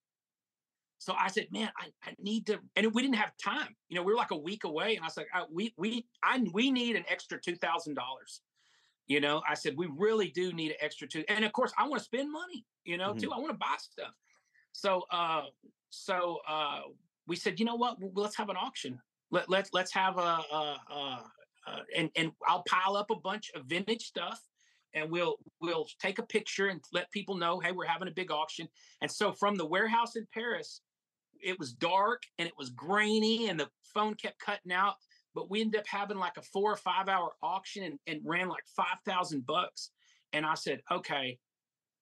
so i said man i, I need to and we didn't have time you know we were like a week away and i was like uh, we we i we need an extra $2000 you know i said we really do need an extra two and of course i want to spend money you know Mhm. too i want to buy stuff so uh so uh we said you know what? Well, let's have an auction. Let, let let's have a, a, a, a and and i'll pile up a bunch of vintage stuff and we'll we'll take a picture and let people know hey we're having a big auction and so from the warehouse in paris it was dark and it was grainy and the phone kept cutting out but we ended up having like a four or five hour auction and, and ran like 5000 bucks. And i said okay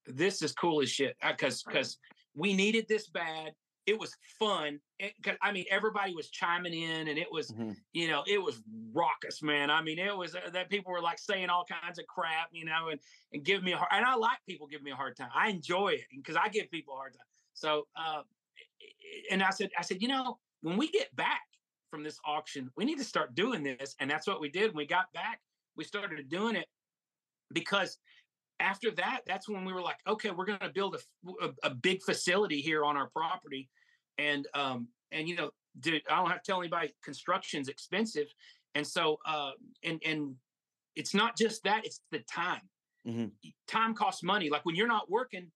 this is cool as shit uh, because because we needed this bad it was fun It- 'cause, i mean everybody was chiming in and it was Mhm. you know it was raucous man. I mean it was uh, that people were like saying all kinds of crap you know and and giving me a hard and i like people giving me a hard time. I enjoy it because i give people a hard time so uh and i said i said you know when we get back from this auction we need to start doing this and that's what we did. When we got back we started doing it because after that that's when we were like okay we're going to build a, a, a big facility here on our property. And um and you know dude, i don't have to tell anybody construction's expensive. And so uh and and it's not just that it's the time. Mhm. time costs money. Like when you're not working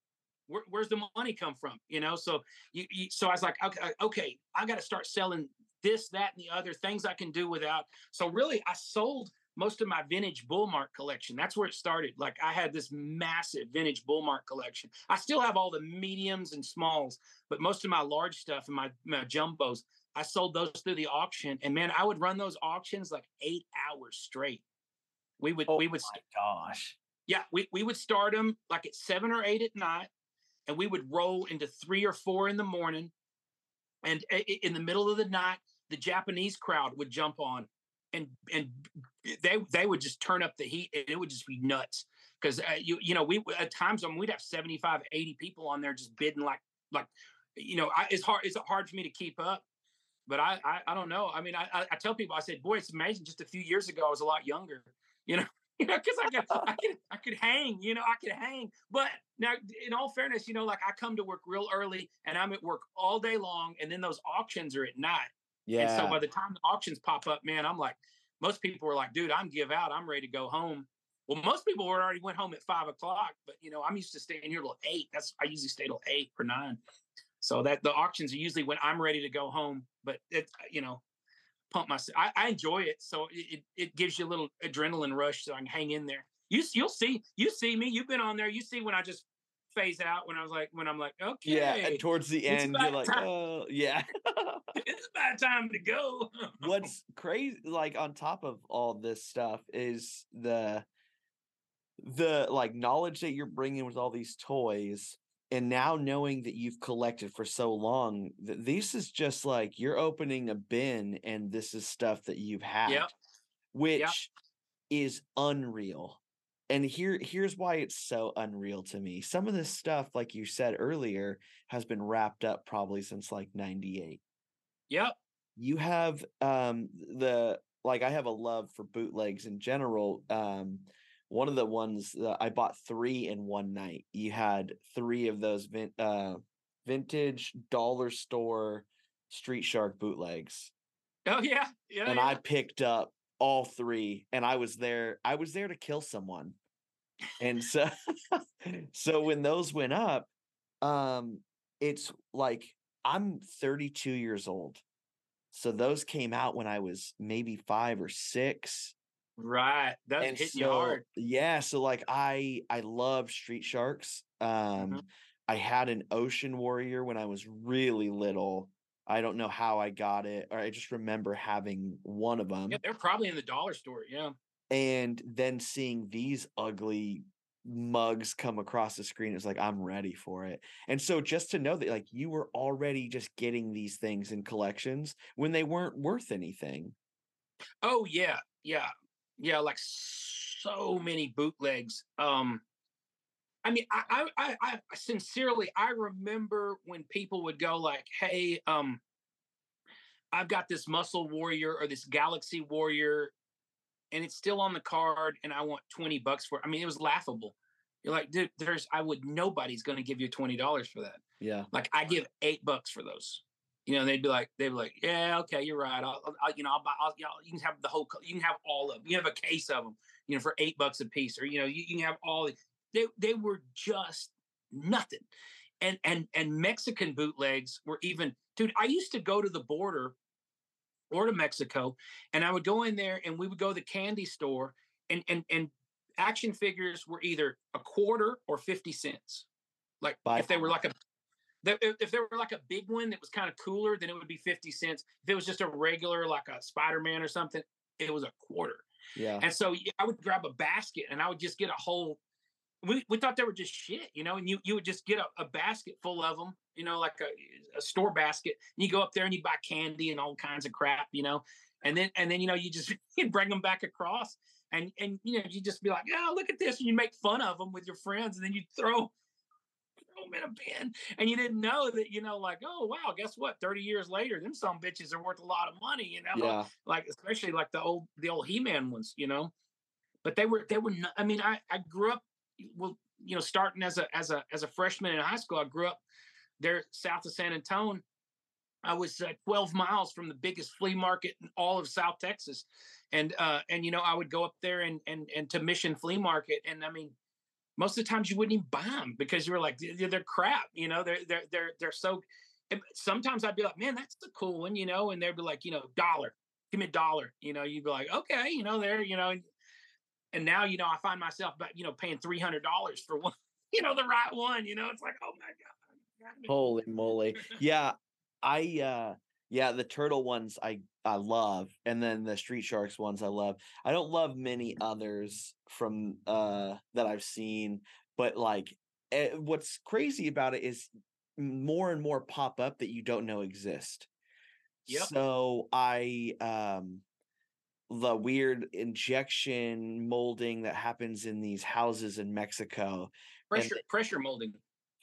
where, where's the money come from you know? So you, you so i was like okay okay i got to start selling this that and the other things i can do without. So really i sold most of my vintage bullmark collection. That's where it started. Like i had this massive vintage bullmark collection. I still have all the mediums and smalls but most of my large stuff and my, my jumbos i sold those through the auction. And man i would run those auctions like eight hours straight. We would oh we would my gosh. yeah, we, we would start them like at seven or eight at night, and we would roll into three or four in the morning. And eh, i- in the middle of the night, the Japanese crowd would jump on, and and they they would just turn up the heat, and it would just be nuts. Because uh, you you know we at times I mean, we'd have 75, 80 people on there just bidding like like you know I, it's hard it's hard for me to keep up. But I, I I don't know. I mean I I I tell people I said boy it's amazing. Just a few years ago I was a lot younger. You know you know, because I could, I could, I could hang, you know, I could hang. But now, in all fairness, you know, like I come to work real early, and I'm at work all day long, and then those auctions are at night. Yeah. And so by the time the auctions pop up, man, I'm like, most people were like, dude, I'm give out, I'm ready to go home. Well, most people were already went home at five o'clock, but you know, I'm used to staying here till eight. That's I usually stay till eight or nine. So that the auctions are usually when I'm ready to go home. But it, uh, you know, pump myself. I, I enjoy it, so it, it it gives you a little adrenaline rush, so I can hang in there. You you'll see you see me. You've been on there. You see when I just phase out when I was like when I'm like okay, yeah. And towards the end, you're like, time. oh, yeah. it's about time to go. What's crazy, like on top of all this stuff, is the the like knowledge that you're bringing with all these toys and now knowing that you've collected for so long th- this is just like you're opening a bin and this is stuff that you've had Yep. which is unreal and here here's why it's so unreal to me some of this stuff like you said earlier has been wrapped up probably since like 98 Yep. you have um the like I have a love for bootlegs in general. Um, one of the ones that I bought three in one night. You had three of those vin- uh, vintage dollar store Street Shark bootlegs, Oh yeah, yeah. and yeah. I picked up all three. And I was there. I was there to kill someone, and so so when those went up, um, it's like I'm 32 years old. So those came out when I was maybe five or six. right. That's and hitting so, you hard. Yeah, so like I I love street sharks. Um Mm-hmm. I had an ocean warrior when I was really little. I don't know how I got it, or I just remember having one of them Yeah, they're probably in the dollar store. Yeah. And then seeing these ugly mugs come across the screen it's like i'm ready for it and so just to know that like you were already just getting these things in collections when they weren't worth anything Oh yeah, yeah, yeah. Like so many bootlegs. Um, I mean, I, I, I, I sincerely, I remember when people would go like, "Hey, um, I've got this Muscle Warrior or this Galaxy Warrior, and it's still on the card, and I want twenty bucks for." it." I mean, it was laughable. You're like, dude, there's, I would, nobody's going to give you twenty dollars for that. yeah Like, I give eight bucks for those. You know, they'd be like, they'd be like, yeah, okay, you're right. I'll, I'll- you know, I'll buy, I'll, you can have the whole, you can have all of them. You have a case of them, you know, for eight bucks a piece, or you know, you, you can have all. They they were just nothing, and and and Mexican bootlegs were even, dude. I used to go to the border, or to Mexico, and I would go in there, and we would go to the candy store, and and and action figures were either a quarter or fifty cents. Like By if they were like a if if there were like a big one that was kind of cooler, then it would be 50 cents. If it was just a regular, like a Spider Man or something, it was a quarter. yeah And so I would grab a basket and I would just get a whole. We, we thought they were just shit, you know, and you, you would just get a, a basket full of them, you know, like a, a store basket. And you go up there and you buy candy and all kinds of crap, you know, and then and then you know you just you bring them back across and and you know you just be like, oh look at this, and you make fun of them with your friends, and then you throw throw them in a bin, and you didn't know that you know like, oh wow, guess what? Thirty years later, them some bitches are worth a lot of money, you know, yeah like especially like the old the old He-Man ones, you know. But they were they were not, I mean, I I grew up well, you know, starting as a as a as a freshman in high school, I grew up there south of San Antonio. I was uh, 12 miles from the biggest flea market in all of South Texas, and uh, and you know I would go up there and and and to Mission Flea Market, and I mean, most of the times you wouldn't even buy them because you were like they're, they're crap, you know, they're they're they're they're so. Sometimes I'd be like, man, that's a cool one, you know, and they'd be like, you know, dollar, give me a dollar, you know, you'd be like, okay, you know, there, you know, and, now you know I find myself, but you know, paying three hundred dollars for one, you know, the right one, you know, it's like, oh my god. holy moly yeah i uh yeah the turtle ones i i love and then the street sharks ones i love i don't love many others from uh that i've seen but like eh, what's crazy about it is more and more pop up that you don't know exist Yep. so i um the weird injection molding that happens in these houses in mexico pressure pressure molding.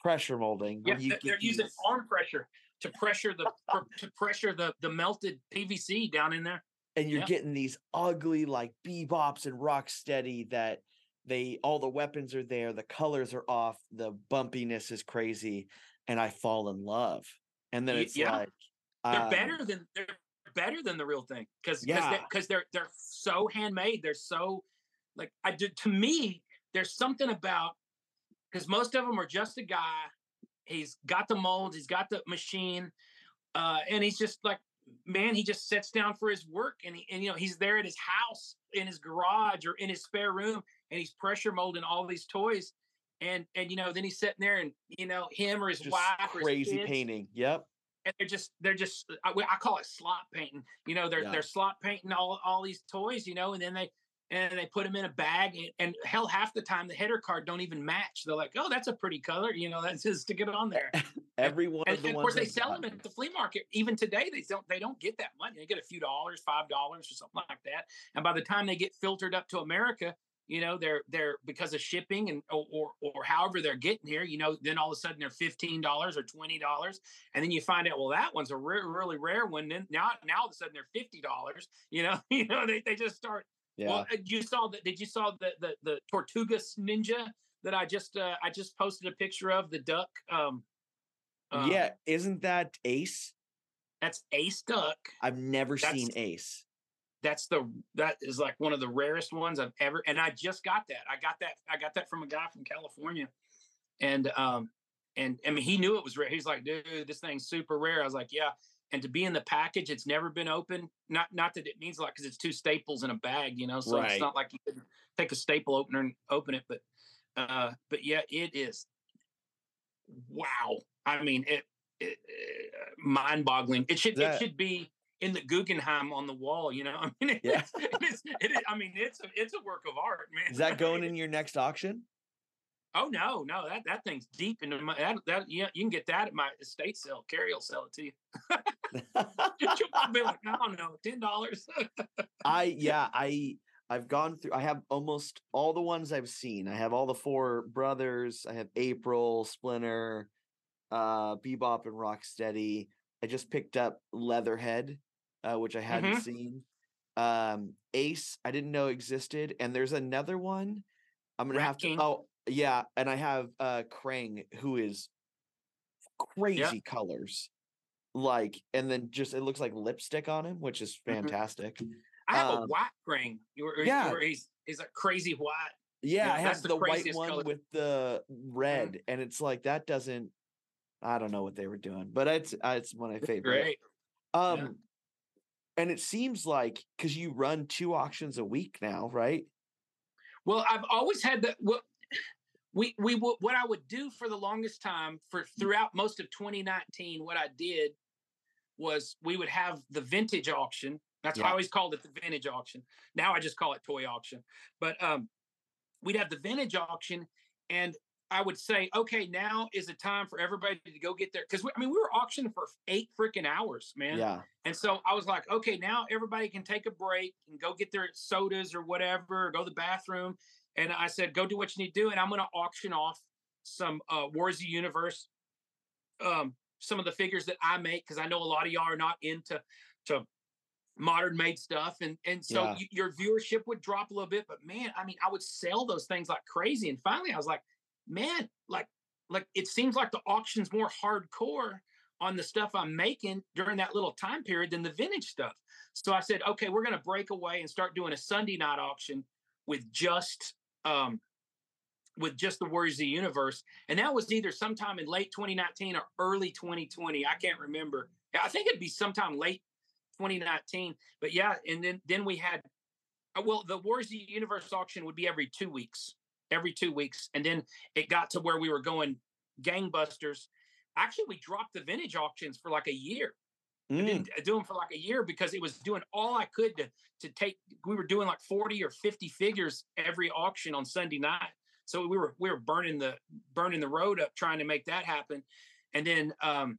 pressure molding Yeah, they're, they're using these- arm pressure to pressure the to pressure the the melted PVC down in there. and you're Yeah. getting these ugly like bebops and rock steady that they all the weapons are there the colors are off the bumpiness is crazy and i fall in love and then it's yeah. like They're um, better than they're better than the real thing because Yeah. because they're they're so handmade. They're so like I did to me. There's something about because most of them are just a guy. He's got the mold. He's got the machine, uh, and he's just like man. He just sits down for his work, and he, and you know he's there at his house, in his garage, or in his spare room, and he's pressure molding all these toys. And and you know then he's sitting there, and you know him or his just wife or his crazy kids, painting yep and they're just they're just I, I call it slot painting. You know, they're Yeah. they're slot painting all all these toys. You know, and then they and they put them in a bag, and, and hell, half the time the header card don't even match. They're like, oh, that's a pretty color. You know, that's just stick it on there. everyone and, of the and of course they sell them at the flea market. Even today, they don't they don't get that money. They get a few dollars, five dollars, or something like that. And by the time they get filtered up to America, you know they're they're because of shipping and or or, or however they're getting here you know then all of a sudden they're $15 or $20 and then you find out well that one's a re- really rare one then now now all of a sudden they're $50 you know you know they, they just start Yeah. well uh, you saw that did you saw the the the tortugas ninja that i just uh i just posted a picture of the duck um uh, yeah. Isn't that Ace? that's ace duck I've never seen Ace. That's the that is like one of the rarest ones I've ever and I just got that. I got that I got that from a guy from California. And um and I mean he knew it was rare. He's like, dude, this thing's super rare. I was like, yeah. And to be in the package, it's never been open. Not not that it means a lot because it's two staples in a bag, you know. So Right. it's not like you can take a staple opener and open it. But uh but yeah, it is wow. I mean it, it, mind boggling. It should That- it should be in the Guggenheim on the wall, you know. I mean, Yeah. it's, it's, I mean, it's a, it's a work of art, man. Is that going in your next auction? Oh no, no, that that thing's deep into my that that yeah, you can get that at my estate sale. Carrie will sell it to you. Probably be like, I don't know, ten dollars. I yeah, I I've gone through I have almost all the ones I've seen. I have all the four brothers. I have April, Splinter, uh Bebop and Rocksteady. I just picked up Leatherhead, uh, which I hadn't Mhm. seen. Um Ace, I didn't know existed. And there's another one. I'm gonna Rat have to oh yeah, and I have uh Krang who is crazy colors. Like and then just it looks like lipstick on him, which is Mhm. fantastic. I have a Um, white ring. Where, yeah. where he's he's a crazy white. Yeah, Yeah, I have the the, white one color. Mm-hmm. with the red, and it's like that doesn't. I don't know what they were doing, but it's uh, it's one of my favorite. Great. Um, and it seems like because you run two auctions a week now, right? Well, I've always had the well, we we would what I would do for the longest time for throughout most of 2019. What I did was we would have the vintage auction. That's why I always called it the vintage auction. Now I just call it toy auction. But um, we'd have the vintage auction, and I would say, okay, now is the time for everybody to go get there. because I mean we were auctioning for eight freaking hours, man. Yeah, And so I was like, okay, now everybody can take a break and go get their sodas or whatever, or go to the bathroom. And I said, go do what you need to do. And I'm going to auction off some uh, Wars of Universe, um, some of the figures that I make, because I know a lot of y'all are not into to modern made stuff. And and so Yeah. y- your viewership would drop a little bit. But man, I mean, I would sell those things like crazy. And finally I was like, man, like, like it seems like the auction's more hardcore on the stuff I'm making during that little time period than the vintage stuff. So I said, okay, we're going to break away and start doing a Sunday night auction with just um with just the Warriors of the Universe. And that was either sometime in late 2019 or early 2020. I can't remember. I think it'd be sometime late 2019. But yeah, and then then we had uh, well, the Warriors of the Universe auction would be every two weeks. Every two weeks. And then it got to where we were going gangbusters. Actually, we dropped the vintage auctions for like a year. I Mm, didn't do them for like a year because it was doing all I could to to take. We were doing like forty or fifty figures every auction on Sunday night, so we were we were burning the burning the road up trying to make that happen. And then um,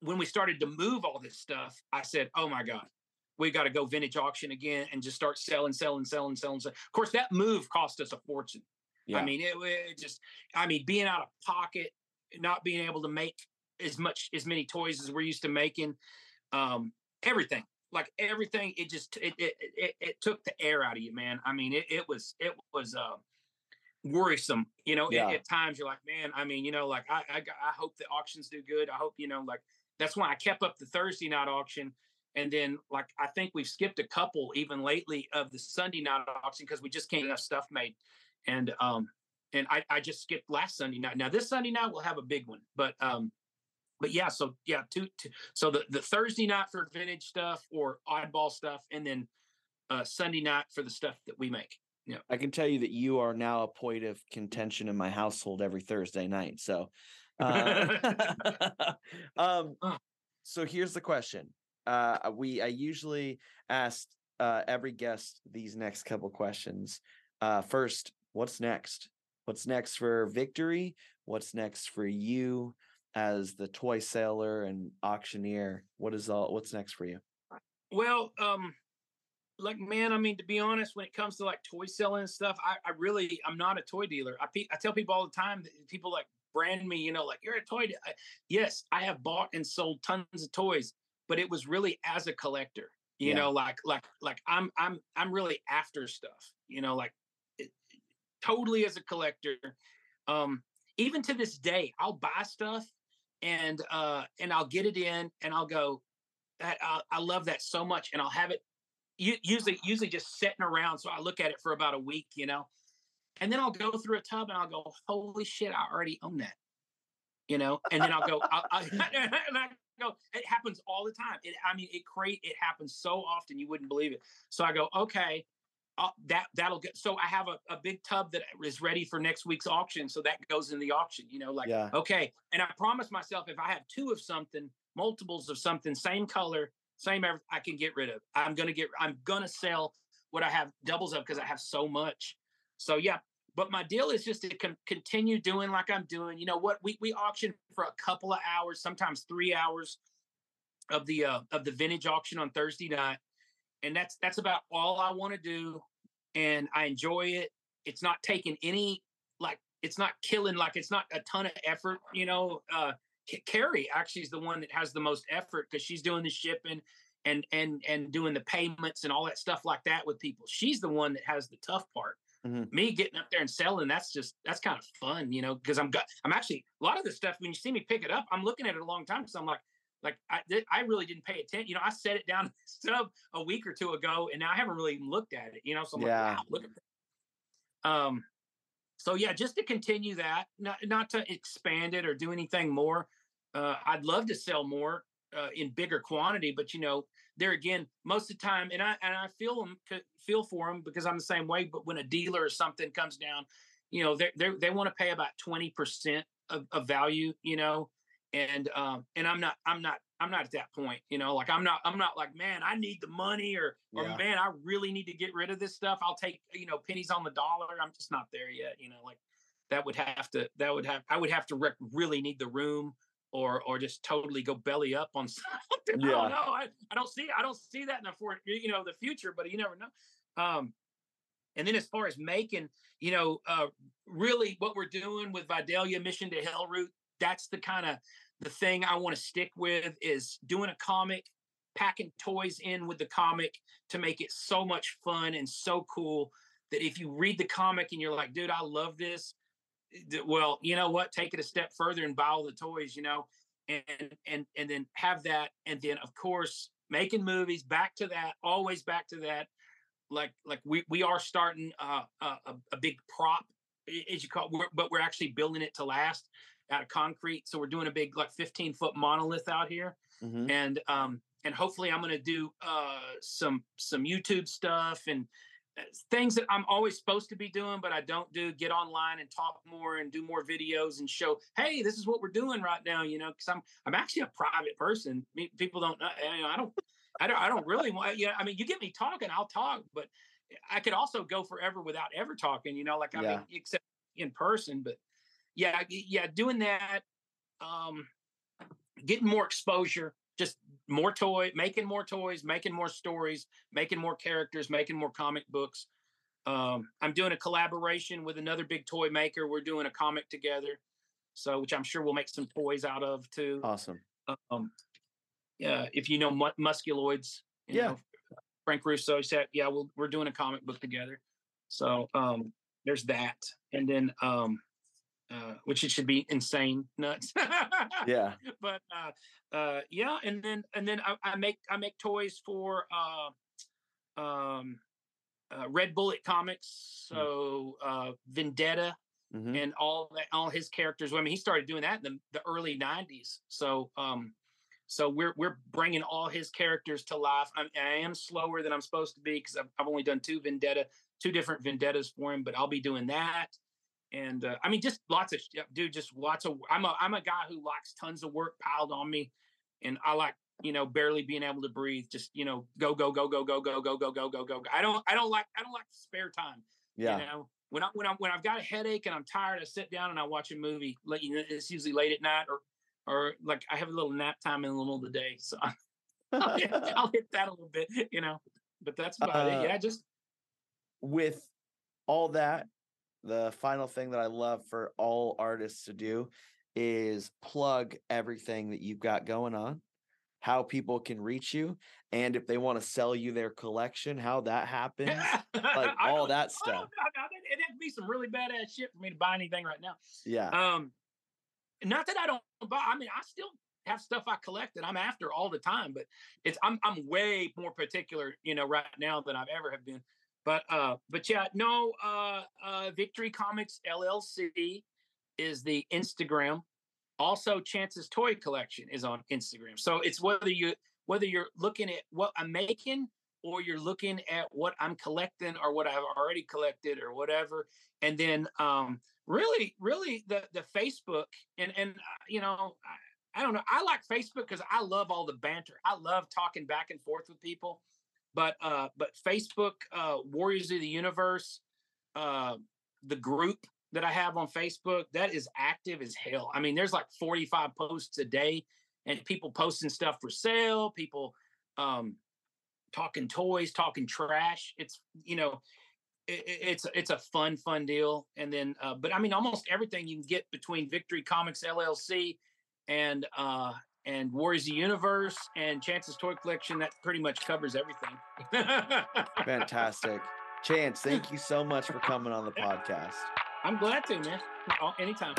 when we started to move all this stuff, I said, "Oh my god, we got to go vintage auction again and just start selling, selling, selling, selling." selling. Of course, that move cost us a fortune. yeah, I mean, it, it just, I mean, being out of pocket, not being able to make as much, as many toys as we're used to making, um, everything, like everything, it just, it, it, it, it took the air out of you, man. I mean, it, it was, it was, uh, worrisome, you know, Yeah. at, at times you're like, man, I mean, you know, like I, I i hope the auctions do good. I hope, you know, like that's why I kept up the Thursday night auction. And then, like, I think we've skipped a couple even lately of the Sunday night auction because we just can't get enough stuff made and um and I, I just skipped last Sunday night. Now this Sunday night we'll have a big one, but um but yeah, so yeah, two, two so the the Thursday night for vintage stuff or oddball stuff, and then uh Sunday night for the stuff that we make. Yeah. I can tell you that you are now a point of contention in my household every Thursday night. So, uh, um, so here's the question. Uh, we I usually ask uh, every guest these next couple questions. Uh, first, what's next? What's next for Victory? What's next for you as the toy seller and auctioneer? What is all? What's next for you? Well, um like man, I mean, to be honest, when it comes to like toy selling and stuff, I, I really I'm not a toy dealer. I I tell people all the time that people like brand me, you know, like you're a toy. De-. Yes, I have bought and sold tons of toys, but it was really as a collector. You yeah. know, like like like I'm I'm I'm really after stuff. You know, like it, totally as a collector. Um, even to this day, I'll buy stuff and uh and I'll get it in and I'll go that I, I love that so much and I'll have it usually usually just sitting around so I look at it for about a week, you know. And then I'll go through a tub and I'll go, "Holy shit, I already own that." You know, and then I'll go I'll, I'll, and I go, it happens all the time. It I mean, it create it happens so often you wouldn't believe it. So I go, "Okay, uh, that that'll get so i have a, a big tub that is ready for next week's auction so that goes in the auction you know like yeah. okay and i promise myself if i have two of something multiples of something same color same i can get rid of i'm gonna get i'm gonna sell what i have doubles of because i have so much so yeah but my deal is just to con- continue doing like i'm doing you know what we, we auction for a couple of hours sometimes three hours of the uh, of the vintage auction on thursday night and that's that's about all I want to do, and I enjoy it. It's not taking any like it's not killing like it's not a ton of effort, you know. Uh, Carrie actually is the one that has the most effort because she's doing the shipping and and and doing the payments and all that stuff like that with people. She's the one that has the tough part. Mm-hmm. Me getting up there and selling, that's just that's kind of fun, you know, because I'm got I'm actually a lot of the stuff when you see me pick it up, I'm looking at it a long time because I'm like, like I, I really didn't pay attention. You know, I set it down sub a week or two ago, and now I haven't really even looked at it. You know, so I'm yeah. like, wow, look at that. Um, so yeah, just to continue that, not not to expand it or do anything more. Uh, I'd love to sell more uh, in bigger quantity, but you know, there again, most of the time, and I and I feel them feel for them because I'm the same way. But when a dealer or something comes down, you know, they they they want to pay about twenty percent of, of value, you know, and um and i'm not i'm not i'm not at that point you know like i'm not i'm not like man i need the money or or yeah. man i really need to get rid of this stuff i'll take you know pennies on the dollar i'm just not there yet you know like that would have to that would have i would have to rec- really need the room or or just totally go belly up on something yeah. i don't know I, I don't see i don't see that in the for you know the future but you never know um and then as far as making you know uh really what we're doing with vidalia mission to hell route that's the kind of the thing I want to stick with is doing a comic, packing toys in with the comic to make it so much fun and so cool that if you read the comic and you're like, dude, I love this. Eh, well, you know what? Take it a step further and buy all the toys, you know, and and and then have that, and then of course making movies. Back to that, always back to that. Like like we we are starting uh, a, a big prop, as you call, it, but we're actually building it to last out of concrete. So we're doing a big like 15 foot monolith out here, mm-hmm. and um, and hopefully I'm going to do uh, some some YouTube stuff and uh, things that I'm always supposed to be doing, but I don't do. Get online and talk more and do more videos and show, hey, this is what we're doing right now. You know, because I'm I'm actually a private person. People don't know. You know, I don't. I don't. I don't really want. Yeah, I mean, you get me talking, I'll talk, but I could also go forever without ever talking. You know, like I yeah. mean, except in person. But yeah, yeah, doing that, um, getting more exposure, just more toy, making more toys, making more stories, making more characters, making more comic books. Um, I'm doing a collaboration with another big toy maker. We're doing a comic together, so which I'm sure we'll make some toys out of too. Awesome. Um, yeah, if you know mu- musculoids, you yeah. Know, Frank Russo said, yeah, we'll, we're doing a comic book together. So um, there's that, and then um, uh, which it should be insane nuts. yeah. But uh, uh, yeah, and then and then I, I, make I make toys for uh, um, uh, Red Bullet Comics, mm. so uh, Vendetta. Mm-hmm. And all that, all his characters. I mean, he started doing that in the, the early '90s. So, um, so we're we're bringing all his characters to life. I'm, I am slower than I'm supposed to be because I've, I've only done two Vendetta, two different Vendettas for him. But I'll be doing that and uh, I mean, just lots of dude, just lots of. I'm a I'm a guy who likes tons of work piled on me, and I like you know barely being able to breathe. Just you know, go go go go go go go go go go go. I don't I don't like I don't like spare time. Yeah. You know, when I when I when I've got a headache and I'm tired, I sit down and I watch a movie. Like you know, it's usually late at night or or like I have a little nap time in the middle of the day, so I'll, hit, I'll hit that a little bit. You know. but that's about Uh, it. Yeah, just with all that, the final thing that I love for all artists to do is plug everything that you've got going on, how people can reach you, and if they want to sell you their collection, how that happens, like all that stuff. It'd have to be some really badass shit for me to buy anything right now. Yeah. Um, not that I don't buy. I mean, I still have stuff I collect that I'm after all the time, but it's I'm I'm way more particular, you know, right now than I've ever have been. But uh, but yeah, no. Uh, uh, Victory Comics LLC is the Instagram. Also, Chance's Toy Collection is on Instagram. So it's whether you whether you're looking at what I'm making or you're looking at what I'm collecting or what I've already collected or whatever. And then um really, really the the Facebook and and uh, you know, I, I don't know. I like Facebook because I love all the banter. I love talking back and forth with people. But uh but Facebook, uh Warriors of the Universe, uh the group that I have on Facebook, that is active as hell. I mean, there's like 45 posts a day and people posting stuff for sale, people um talking toys, talking trash. It's you know, it, it's it's a fun fun deal. And then, uh, but I mean, almost everything you can get between Victory Comics LLC and uh, and Warriors of the Universe and Chance's Toy Collection. That pretty much covers everything. Fantastic. Chance, thank you so much for coming on the podcast. I'm glad to, man. Anytime.